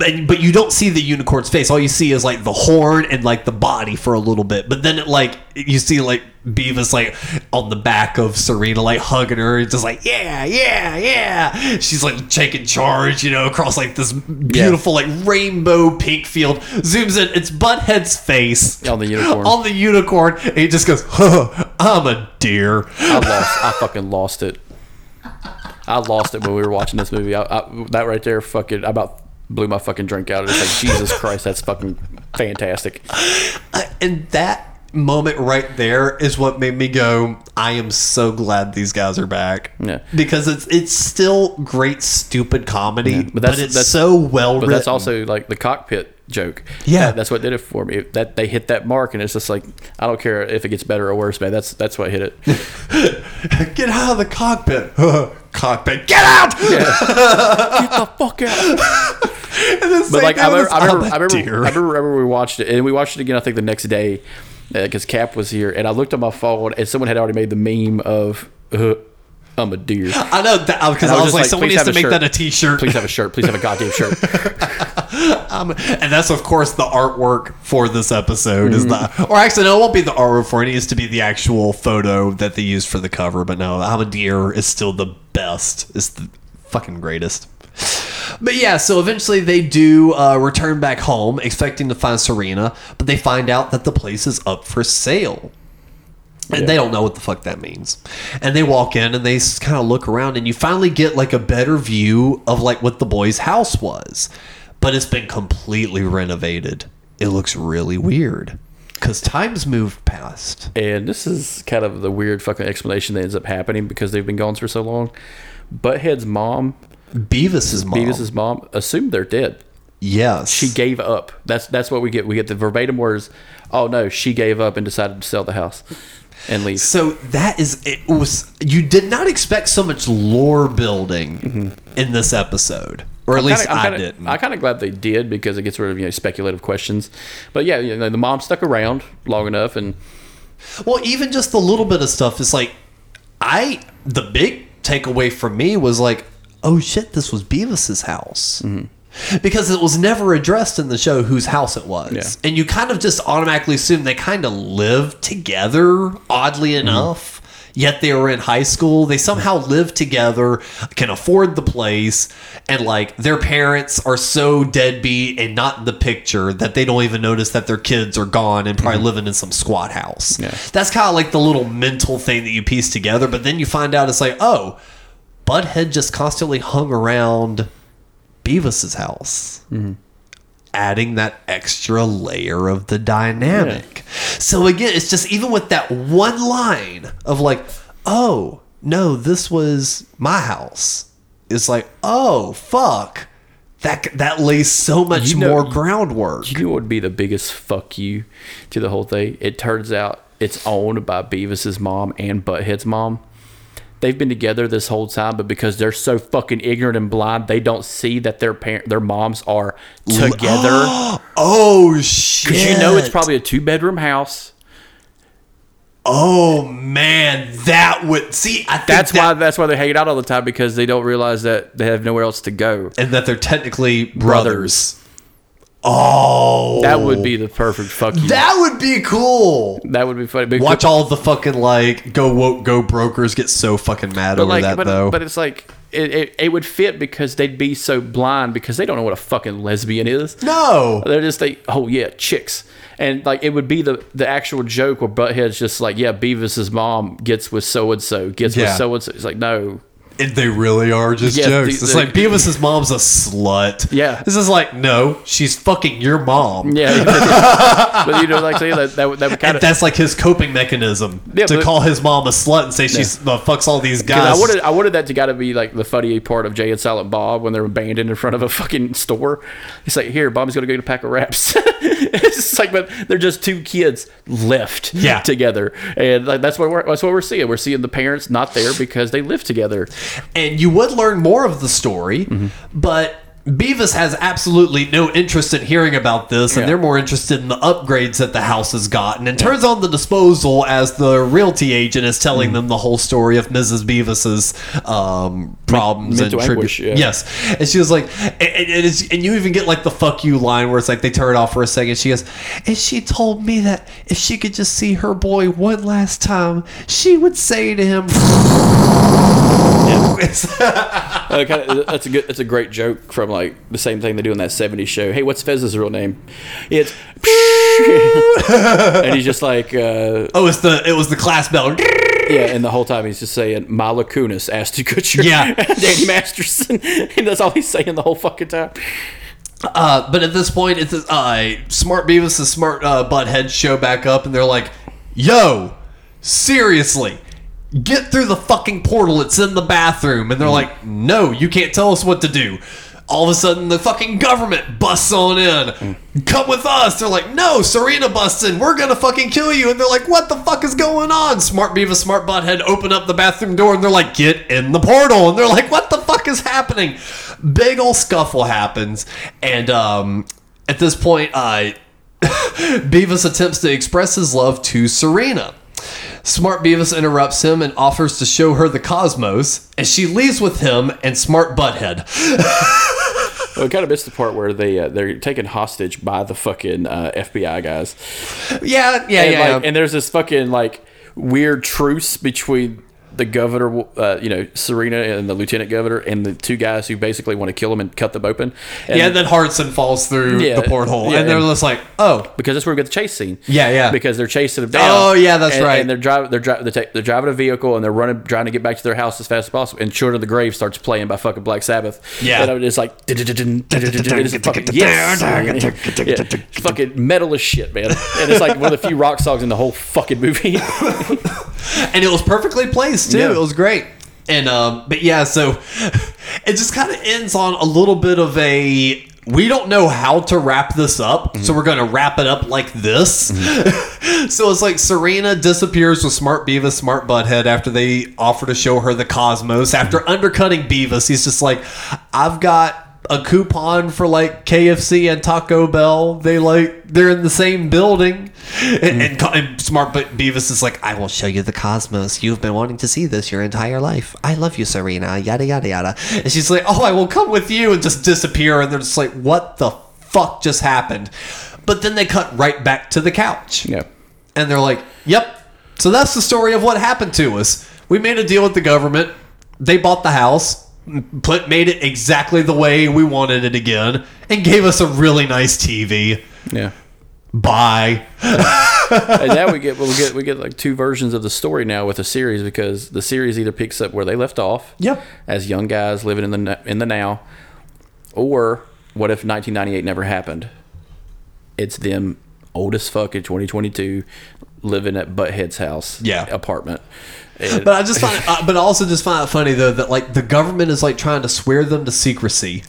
Speaker 1: and, but you don't see the unicorn's face. All you see is like the horn and like the body for a little bit, but then it like you see like Beavis like on the back of Serena like hugging her, and just like yeah, yeah, yeah. She's like taking charge, you know, across like this beautiful like rainbow pink field. Zooms in, it's Butthead's face
Speaker 2: On the unicorn.
Speaker 1: on the unicorn, and he just goes, huh, "I'm a deer."
Speaker 2: I lost. I fucking lost it. I lost it when we were watching this movie. I, I, that right there, fucking, I about blew my fucking drink out. It's like Jesus Christ, that's fucking fantastic.
Speaker 1: Uh, and that moment right there is what made me go, I am so glad these guys are back.
Speaker 2: Yeah.
Speaker 1: Because it's it's still great stupid comedy,
Speaker 2: but
Speaker 1: but,
Speaker 2: that's-
Speaker 1: it's
Speaker 2: that's-
Speaker 1: so well
Speaker 2: But
Speaker 1: written.
Speaker 2: that's also like the cockpit joke.
Speaker 1: Yeah.
Speaker 2: That- that's what did it for me. That they hit that mark, and it's just like I don't care if it gets better or worse, man. That's that's what hit it. (laughs)
Speaker 1: get out of the cockpit. (laughs) cockpit. Get out! (laughs)
Speaker 2: Get the fuck out! But like I remember, I remember, I remember, I remember we watched it, and we watched it again. I think the next day because Cap was here, and I looked on my phone, and someone had already made the meme of uh, "I'm a deer." (laughs)
Speaker 1: I know that because I
Speaker 2: I
Speaker 1: was like,
Speaker 2: like,
Speaker 1: someone needs to make
Speaker 2: shirt.
Speaker 1: that a T-shirt.
Speaker 2: Please have a shirt. Please have a goddamn shirt. (laughs) (laughs)
Speaker 1: Um, and that's of course the artwork for this episode is the, or actually no, it won't be the artwork for it. It needs to be the actual photo that they used for the cover. But no, I'm a deer is still the best. It's the fucking greatest. But yeah, so eventually they do uh, return back home, expecting to find Serena, but they find out that the place is up for sale. And they don't know what the fuck that means. And they walk in and they kind of look around, and you finally get like a better view of like what the boy's house was. But it's been completely renovated. It looks really weird because time's moved past.
Speaker 2: And this is kind of the weird fucking explanation that ends up happening because they've been gone for so long. Butthead's mom,
Speaker 1: Beavis's mom.
Speaker 2: Beavis's mom, assumed they're dead.
Speaker 1: yes.
Speaker 2: She gave up. That's that's what we get. We get the verbatim words. Oh no, she gave up and decided to sell the house and leave.
Speaker 1: So that is it was you did not expect so much lore building in this episode, or at least
Speaker 2: Mm-hmm. Kinda-
Speaker 1: I
Speaker 2: I'm kinda,
Speaker 1: didn't.
Speaker 2: I'm kind of glad they did because it gets rid of you know speculative questions. But yeah, you know, the mom stuck around long enough, and
Speaker 1: Well, even just the little bit of stuff is like, I the big takeaway from me was like, oh shit, this was Beavis's house. Mm-hmm. Because it was never addressed in the show whose house it was.
Speaker 2: Yeah.
Speaker 1: And you kind of just automatically assume they kind of lived together, oddly mm-hmm. enough. Yet they were in high school. They somehow mm-hmm. live together, can afford the place, and like their parents are so deadbeat and not in the picture that they don't even notice that their kids are gone and probably living in some squat house.
Speaker 2: Yeah.
Speaker 1: That's kind of like the little mental thing that you piece together, but then you find out it's like, oh, Butthead just constantly hung around Beavis's house. Mm-hmm. Adding that extra layer of the dynamic. So again, it's just even with that one line of like, oh, no, this was my house. It's like, oh, fuck. That, that lays so much
Speaker 2: You know-
Speaker 1: more groundwork.
Speaker 2: you know what would be the biggest fuck you to the whole thing? It turns out it's owned by Beavis's mom and Butthead's mom. They've been together this whole time, but because they're so fucking ignorant and blind, they don't see that their parent, their moms are together. (gasps)
Speaker 1: oh, shit.
Speaker 2: Because you know it's probably a two bedroom house.
Speaker 1: Oh man, that would see. I think
Speaker 2: That's
Speaker 1: that,
Speaker 2: why that's why they hang hanging out all the time because they don't realize that they have nowhere else to go.
Speaker 1: and that they're technically brothers. Oh,
Speaker 2: That would be the perfect fuck you. That,
Speaker 1: would be cool.
Speaker 2: That would be funny. Because-
Speaker 1: Watch all the fucking like go woke go brokers get so fucking mad over
Speaker 2: like,
Speaker 1: that
Speaker 2: but,
Speaker 1: though.
Speaker 2: but it's like it, it, it would fit because they'd be so blind because they don't know what a fucking lesbian is.
Speaker 1: no,
Speaker 2: They're just like, oh yeah, chicks, and like it would be the the actual joke where Butthead's just like, yeah, Beavis's mom gets with so and so, gets with so and so. It's like, no,
Speaker 1: And they really are just
Speaker 2: Yeah,
Speaker 1: jokes.
Speaker 2: the-
Speaker 1: it's like Beavis's mom's a slut.
Speaker 2: Yeah.
Speaker 1: this is like no, she's fucking your mom.
Speaker 2: yeah, (laughs) but you know, like say that that, would- that would kind of.
Speaker 1: that's like his coping mechanism
Speaker 2: Yeah,
Speaker 1: to
Speaker 2: but-
Speaker 1: call his mom a slut and say she's uh, fucks all these guys.
Speaker 2: I wanted, I wanted that to gotta be like the funny part of Jay and Silent Bob when they're abandoned in front of a fucking store. He's like, "Here, Bob's gonna go get a pack of wraps." (laughs) it's like, but they're just two kids left
Speaker 1: Yeah.
Speaker 2: together, and like that's what we're that's what we're seeing. We're seeing the parents not there because they live together.
Speaker 1: And you would learn more of the story,
Speaker 2: Mm-hmm.
Speaker 1: but Beavis has absolutely no interest in hearing about this, and
Speaker 2: Yeah.
Speaker 1: they're more interested in the upgrades that the house has gotten, and turns on the disposal as the realty agent is
Speaker 2: Mm.
Speaker 1: telling them the whole story of Mrs. Beavis's um, problems
Speaker 2: mental
Speaker 1: and tribu-
Speaker 2: yeah.
Speaker 1: Yes, and she was like, and, and, and you even get like the "fuck you" line where it's like they turn it off for a second. She goes, and she told me that if she could just see her boy one last time, she would say to him.
Speaker 2: Uh, (laughs) kinda, that's a good. That's a great joke from like the same thing they do in that '70s show. Hey, what's Fez's real name? It's (laughs) and he's just like, uh,
Speaker 1: Oh, it's the it was the class bell. (laughs)
Speaker 2: yeah. And the whole time he's just saying Mila Kunis, Kutcher,
Speaker 1: Yeah.
Speaker 2: Danny Masterson, and that's all he's saying the whole fucking time.
Speaker 1: Uh, but at this point, it's uh, smart Beavis and smart uh, Butthead show back up, and they're like, yo, seriously, get through the fucking portal. It's in the bathroom. And they're like, no, you can't tell us what to do. All of a sudden, the fucking government busts on in. Come with us. They're like, no, Serena busts in. We're gonna fucking kill you. And they're like, what the fuck is going on? Smart Beavis, Smart Butthead open up the bathroom door and they're like, get in the portal. And they're like, what the fuck is happening? Big ol' scuffle happens. And um, at this point, uh, (laughs) Beavis attempts to express his love to Serena. Smart Beavis interrupts him and offers to show her the cosmos, and she leaves with him and Smart Butthead. (laughs)
Speaker 2: Well, we kind of missed the part where they uh, they're taken hostage by the fucking uh, FBI guys.
Speaker 1: Yeah, yeah,
Speaker 2: and,
Speaker 1: yeah.
Speaker 2: like, and there's this fucking like weird truce between the governor, uh, you know, Serena and the lieutenant governor, and the two guys who basically want to kill him and cut them open. And
Speaker 1: yeah, and then Hudson falls through
Speaker 2: Yeah,
Speaker 1: the porthole,
Speaker 2: yeah,
Speaker 1: and they're
Speaker 2: and-
Speaker 1: just like, "Oh,
Speaker 2: because that's where we get the chase scene.
Speaker 1: Yeah, yeah.
Speaker 2: Because they're chasing him down.
Speaker 1: Oh, yeah, that's
Speaker 2: And-
Speaker 1: right.
Speaker 2: And they're driving, they're driving, they're, they're driving a vehicle, and they're running, trying to get back to their house as fast as possible. And "Children of the Grave" starts playing by fucking Black Sabbath.
Speaker 1: Yeah.
Speaker 2: and it's like, yes, fucking metal as shit, man. And it's like one of the few rock songs in the whole fucking movie.
Speaker 1: and it was perfectly placed too.
Speaker 2: Yeah.
Speaker 1: It was great. And um, but yeah, so (laughs) it just kind of ends on a little bit of a. We don't know how to wrap this up, mm-hmm. so we're gonna wrap it up like this. Mm-hmm. (laughs) so it's like Serena disappears with Smart Beavis, Smart Butthead after they offer to show her the cosmos. After mm-hmm. undercutting Beavis, he's just like, "I've got." A coupon for like KFC and Taco Bell. They like they're in the same building, and, and, hmm. and Smart but Beavis is like, "I will show you the cosmos. You've been wanting to see this your entire life. I love you, Serena." Yada yada yada. And she's like, "Oh, I will come with you," and just disappear. And they're just like, "What the fuck just happened?" But then they cut right back to the couch,
Speaker 2: yeah.
Speaker 1: and they're like, "Yep." So that's the story of what happened to us. We made a deal with the government. They bought the house, put made it exactly the way we wanted it again, and gave us a really nice TV.
Speaker 2: Yeah.
Speaker 1: Bye.
Speaker 2: and now we (laughs) get we get we get like two versions of the story now with the series because the series either picks up where they left off,
Speaker 1: Yep.
Speaker 2: as young guys living in the in the now, or what if 1998 never happened? It's them old as fuck in 2022, living at Butthead's house,
Speaker 1: Yeah.
Speaker 2: apartment. And- (laughs)
Speaker 1: But I just find, uh, but I also just find it funny though that like the government is like trying to swear them to secrecy,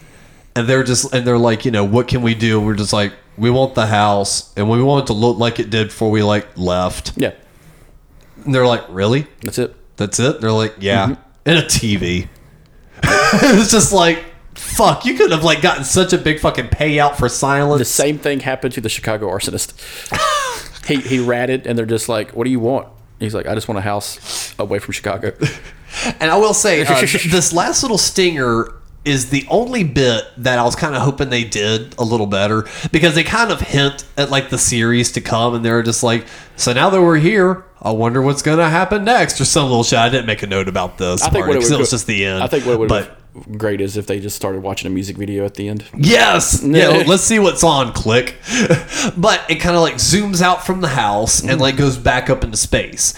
Speaker 1: and they're just and they're like, you know, what can we do? We're just like, we want the house, and we want it to look like it did before we like left.
Speaker 2: yeah,
Speaker 1: And they're like, really?
Speaker 2: that's it.
Speaker 1: That's it? They're like, yeah, and a TV. (laughs) it's just like, fuck, you could have like gotten such a big fucking payout for silence.
Speaker 2: The same thing happened to the Chicago arsonist. (laughs) he he ratted, and they're just like, "What do you want?" He's like, "I just want a house away from Chicago." (laughs)
Speaker 1: And I will say, uh, (laughs) this last little stinger is the only bit that I was kind of hoping they did a little better because they kind of hint at like the series to come, and they're just like, so now that we're here, I wonder what's gonna happen next, or some little shit. I didn't make a note about this.
Speaker 2: I think
Speaker 1: part
Speaker 2: what it,
Speaker 1: because it was just the end.
Speaker 2: I think what it would
Speaker 1: but
Speaker 2: great is if they just started watching a music video at the end.
Speaker 1: Yes. (laughs) Yeah. let's see what's on. Click. (laughs) but it kind of like zooms out from the house and mm-hmm. like goes back up into space.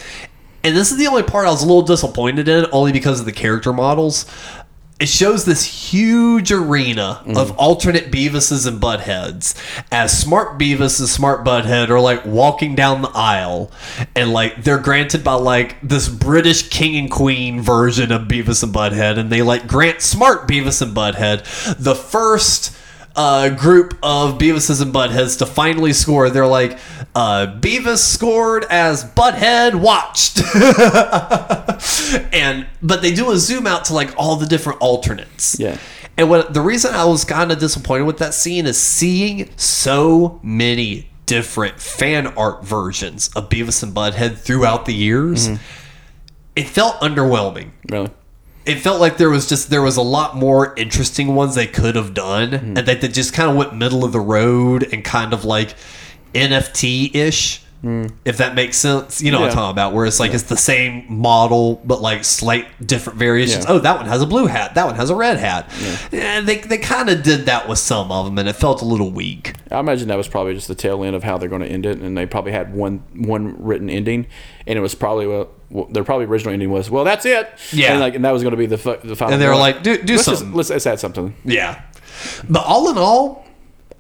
Speaker 1: And this is the only part I was a little disappointed in, only because of the character models. It shows this huge arena mm-hmm. of alternate Beavises and Buttheads as Smart Beavis and Smart Butthead are like walking down the aisle and like they're granted by like this British king and queen version of Beavis and Butthead and they like grant Smart Beavis and Butthead the first uh, group of Beavises and Buttheads to finally score. They're like, uh, Beavis scored as Butthead watched. (laughs) and but they do a zoom out to like all the different alternates.
Speaker 2: Yeah.
Speaker 1: And what the reason I was kind of disappointed with that scene is seeing so many different fan art versions of Beavis and Butthead throughout the years. It felt underwhelming
Speaker 2: Really?
Speaker 1: It felt like there was just there was a lot more interesting ones they could have done hmm. and that they just kind of went middle of the road and kind of like nft ish if that makes sense you know what i'm talking about where it's like it's the same model but like slight different variations
Speaker 2: Yeah.
Speaker 1: oh that one has a blue hat that one has a red hat and they, they kind of did that with some of them and it felt a little weak
Speaker 2: I imagine that was probably just the tail end of how they're going to end it, and they probably had one one written ending, and it was probably well, their probably original ending was well that's it,
Speaker 1: Yeah.
Speaker 2: and like and that was going to be the fu- the final.
Speaker 1: And they were like, "Do- do
Speaker 2: let's just-
Speaker 1: something."
Speaker 2: let's, let's add something.
Speaker 1: Yeah. But all in all,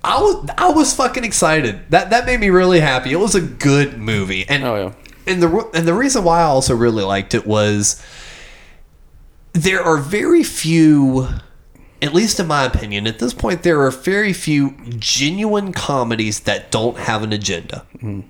Speaker 1: I was I was fucking excited. That that made me really happy. It was a good movie. And
Speaker 2: Oh yeah,
Speaker 1: and the and the reason why I also really liked it was there are very few at least in my opinion at this point there are very few genuine comedies that don't have an agenda mm.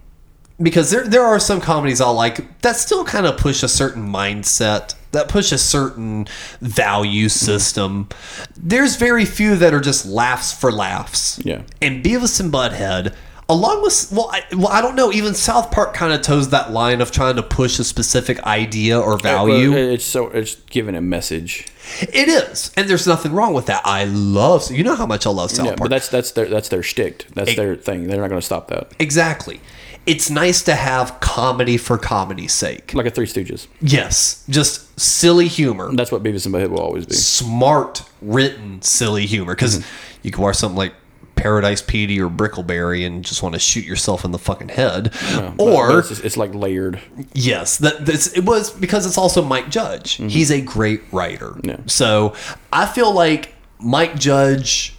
Speaker 1: Because there there are some comedies I like that still kind of push a certain mindset that push a certain value system. There's very few that are just laughs for laughs.
Speaker 2: Yeah.
Speaker 1: And Beavis and Butthead, along with well, I, well, I don't know. Even South Park kind of toes that line of trying to push a specific idea or value.
Speaker 2: Well, it's so it's giving a message.
Speaker 1: it is, and there's nothing wrong with that. I love. You know how much I love South
Speaker 2: Yeah,
Speaker 1: Park.
Speaker 2: but that's that's their that's their shtick. That's their thing. They're not going to stop that.
Speaker 1: exactly. It's nice to have comedy for comedy's sake.
Speaker 2: Like a Three Stooges.
Speaker 1: Yes, just silly humor.
Speaker 2: That's what Beavis and Butthead will always be.
Speaker 1: smart written silly humor because
Speaker 2: Mm-hmm.
Speaker 1: you can watch something like Paradise PD or Brickleberry and just want to shoot yourself in the fucking head,
Speaker 2: But
Speaker 1: or
Speaker 2: it's, just- it's like layered.
Speaker 1: yes, that this, it was because it's also Mike Judge. He's a great writer,
Speaker 2: Mm-hmm. Yeah.
Speaker 1: so I feel like Mike Judge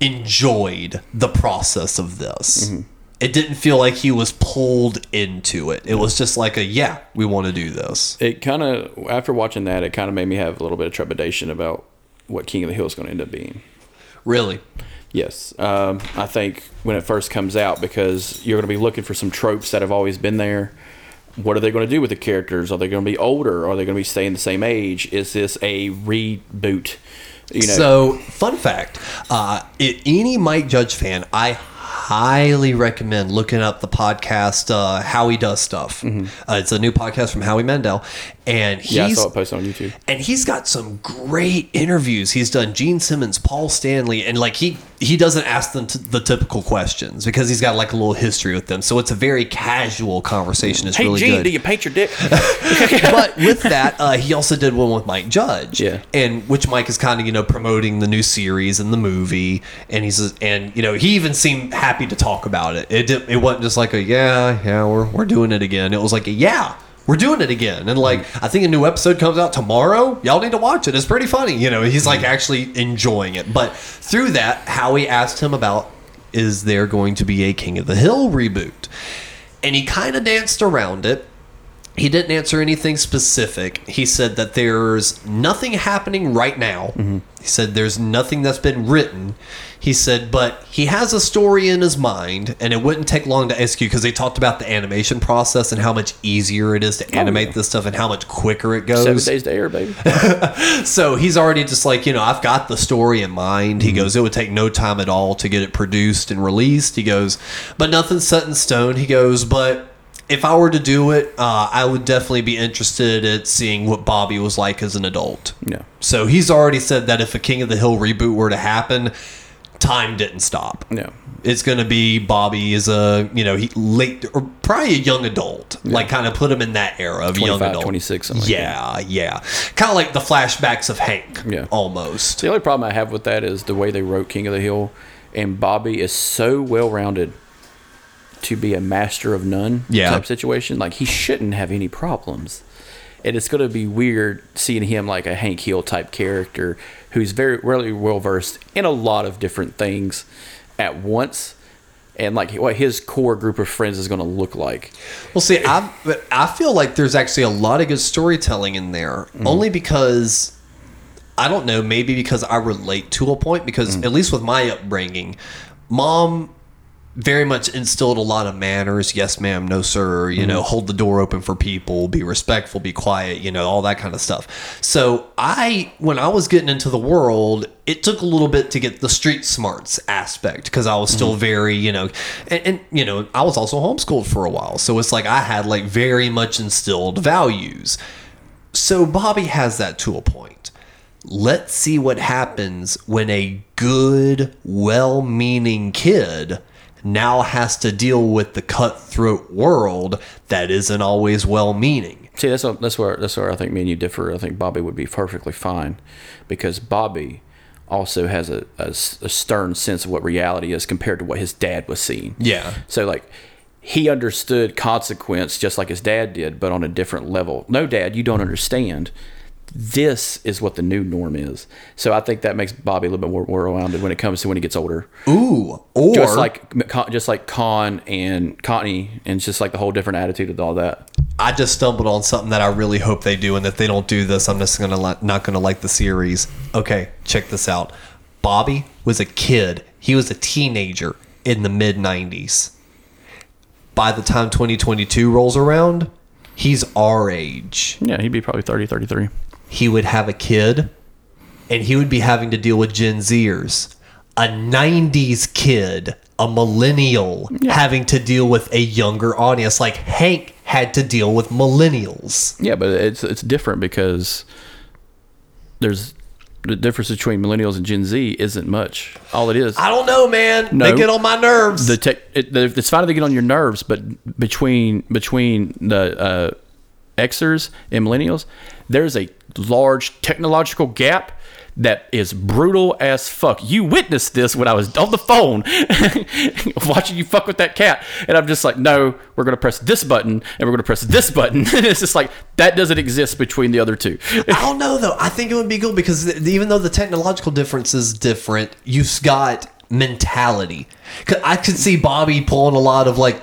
Speaker 1: enjoyed the process of this.
Speaker 2: Mm-hmm.
Speaker 1: It didn't feel like he was pulled into it. It was just like a yeah, we want to do this.
Speaker 2: It kind of after watching that, it kind of made me have a little bit of trepidation about what King of the Hill is going to end up being.
Speaker 1: Really,
Speaker 2: Yes, um, I think when it first comes out, because you're going to be looking for some tropes that have always been there. What are they going to do with the characters? Are they going to be older? Are they going to be staying the same age? Is this a reboot? You know,
Speaker 1: So, fun fact: uh, any Mike Judge fan, I highly recommend looking up the podcast uh, "Howie Does Stuff." Uh, it's a new podcast from Howie Mandel, and he's
Speaker 2: Mm-hmm. yeah, I saw it posted on YouTube.
Speaker 1: and he's got some great interviews. He's done Gene Simmons, Paul Stanley, and like he he doesn't ask them t- the typical questions because he's got like a little history with them. So it's a very casual conversation. It's
Speaker 2: Hey,
Speaker 1: really
Speaker 2: Gene,
Speaker 1: good
Speaker 2: do you paint your dick? (laughs)
Speaker 1: but with that, uh, he also did one with Mike Judge,
Speaker 2: Yeah.
Speaker 1: and which Mike is kind of you know promoting the new series and the movie, and he's and you know he even seemed happy to talk about it. It did, it wasn't just like a yeah yeah we're we're doing it again. It was like a yeah. We're doing it again, and like mm. I think a new episode comes out tomorrow. Y'all need to watch it. It's pretty funny, you know. He's like mm. actually enjoying it. But through that, Howie asked him about is there going to be a King of the Hill reboot, and he kind of danced around it he didn't answer anything specific. He said that there's nothing happening right now. Mm-hmm. He said there's nothing that's been written. He said, but he has a story in his mind, and it wouldn't take long to execute because they talked about the animation process and how much easier it is to oh, animate
Speaker 2: yeah.
Speaker 1: this stuff and how much quicker it goes.
Speaker 2: Seven days to air, baby. (laughs)
Speaker 1: So he's already just like, you know, I've got the story in mind. He mm-hmm. goes, it would take no time at all to get it produced and released. He goes, but nothing's set in stone. He goes, but if I were to do it, uh, I would definitely be interested at seeing what Bobby was like as an adult.
Speaker 2: Yeah.
Speaker 1: So he's already said that if a King of the Hill reboot were to happen, time didn't stop.
Speaker 2: Yeah.
Speaker 1: It's going to be Bobby is a, you know, he late or probably a young adult. Like kind of put him in that era of young adult.
Speaker 2: 26, something like
Speaker 1: yeah, yeah. Kind of like the flashbacks of Hank.
Speaker 2: Yeah.
Speaker 1: Almost.
Speaker 2: The only problem I have with that is the way they wrote King of the Hill, and Bobby is so well rounded to be a master of none
Speaker 1: Yeah.
Speaker 2: type situation. Like he shouldn't have any problems. And it's going to be weird seeing him like a Hank Hill type character who's very really well versed in a lot of different things at once, and like what his core group of friends is going to look like.
Speaker 1: Well, see, I but I feel like there's actually a lot of good storytelling in there, mm-hmm. only because I don't know, maybe because I relate to a point. Because mm. at least with my upbringing, mom very much instilled a lot of manners. Yes, ma'am. No, sir. You know, mm-hmm. hold the door open for people. Be respectful. Be quiet. You know, all that kind of stuff. So I, when I was getting into the world, it took a little bit to get the street smarts aspect because I was still mm-hmm. very, you know, and, and you know, I was also homeschooled for a while. So it's like I had like very much instilled values. So Bobby has that to a point. Let's see what happens when a good, well meaning kid now has to deal with the cutthroat world that isn't always well meaning.
Speaker 2: See, that's what, that's where that's where I think me and you differ. I think Bobby would be perfectly fine because Bobby also has a stern sense of what reality is compared to what his dad was seeing.
Speaker 1: Yeah.
Speaker 2: So like he understood consequence just like his dad did, but on a different level. No, dad, you don't understand. This is what the new norm is. So I think that makes Bobby a little bit more well-rounded when it comes to when he gets older.
Speaker 1: Ooh, or
Speaker 2: Just like just like Kahn and Connie, and it's just like the whole different attitude of all that.
Speaker 1: I just stumbled on something that I really hope they do, and if they don't do this, I'm just gonna li- not gonna like the series. Okay, check this out. Bobby was a kid. He was a teenager in the mid '90s. By the time 2022 rolls around, he's our age.
Speaker 2: Yeah, he'd be probably 30, 33.
Speaker 1: He would have a kid, and he would be having to deal with Gen Zers. A 90s kid, a millennial, having to deal with a younger audience. Like Hank had to deal with millennials.
Speaker 2: Yeah, but it's it's different because there's the difference between millennials and Gen Z isn't much. All it is.
Speaker 1: I don't know, man.
Speaker 2: No.
Speaker 1: They get on my nerves.
Speaker 2: the tech it, it's fine if they get on your nerves, but between between the uh, Xers and millennials, there's a large technological gap that is brutal as fuck. You witnessed this when I was on the phone (laughs) watching you fuck with that cat, and I'm just like, no, we're gonna press this button and we're gonna press this button. (laughs) it's just like that doesn't exist between the other two. (laughs)
Speaker 1: I don't know though. I think it would be cool because th- even though the technological difference is different, you've got mentality. I could see Bobby pulling a lot of like,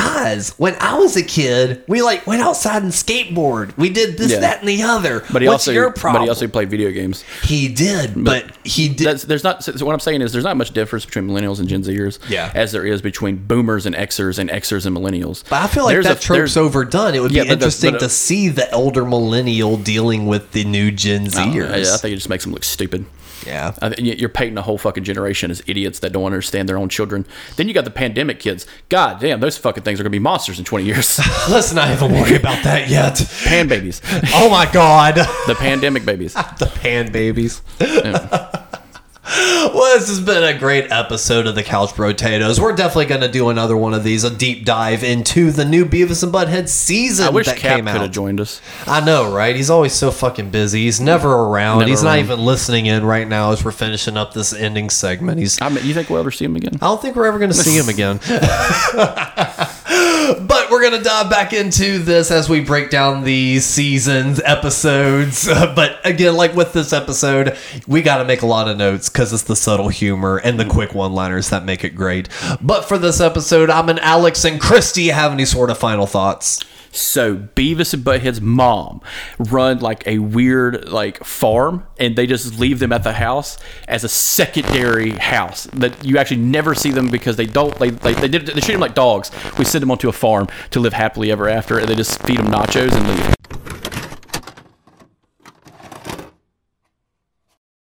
Speaker 1: guys, when I was a kid, we like went outside and skateboard. We did this,
Speaker 2: Yeah.
Speaker 1: that, and the other.
Speaker 2: But he
Speaker 1: What's
Speaker 2: also
Speaker 1: your problem?
Speaker 2: but he also played video games.
Speaker 1: He did, but, he did.
Speaker 2: That's, there's not. So what I'm saying is, there's not much difference between millennials and Gen Zers,
Speaker 1: Yeah.
Speaker 2: as there is between Boomers and Xers and Xers and millennials.
Speaker 1: But I feel like
Speaker 2: There's
Speaker 1: that
Speaker 2: a-
Speaker 1: trope's overdone. It would
Speaker 2: Yeah,
Speaker 1: be
Speaker 2: but
Speaker 1: interesting
Speaker 2: but, uh,
Speaker 1: to see the elder millennial dealing with the new Gen
Speaker 2: I,
Speaker 1: Zers.
Speaker 2: I think it just makes them look stupid.
Speaker 1: Yeah.
Speaker 2: Think you're painting a whole fucking generation as idiots that don't understand their own children. Then you got the pandemic kids. God damn, those fucking things are gonna be monsters in 20 years.
Speaker 1: Let's not even worry about that yet.
Speaker 2: Pan babies, (laughs)
Speaker 1: Oh my god.
Speaker 2: the pandemic babies. (laughs)
Speaker 1: the pan babies. (laughs) well, this has been a great episode of the Couch Potatoes. We're definitely going to do another one of these, a deep dive into the new Beavis and Butthead season
Speaker 2: I wish
Speaker 1: that
Speaker 2: Cap
Speaker 1: came
Speaker 2: could have joined us.
Speaker 1: I know, right? He's always so fucking busy. He's never around.
Speaker 2: Never
Speaker 1: He's not even listening in right now as we're finishing up this ending segment. He's
Speaker 2: I mean, you think we'll ever see him again?
Speaker 1: I don't think we're ever going to see him (laughs) again. (laughs) but we're to dive back into this as we break down the seasons, episodes. (laughs) but again, like with this episode, we got to make a lot of notes because it's the subtle humor and the quick one liners that make it great. But for this episode, I'm an Alex and christy have any sort of final thoughts?
Speaker 2: So Beavis and Butthead's mom run like a weird like farm, and they just leave them at the house as a secondary house that you actually never see them because they don't they they, they, did, they treat them like dogs. We send them onto a farm to live happily ever after, and they just feed them nachos and leave.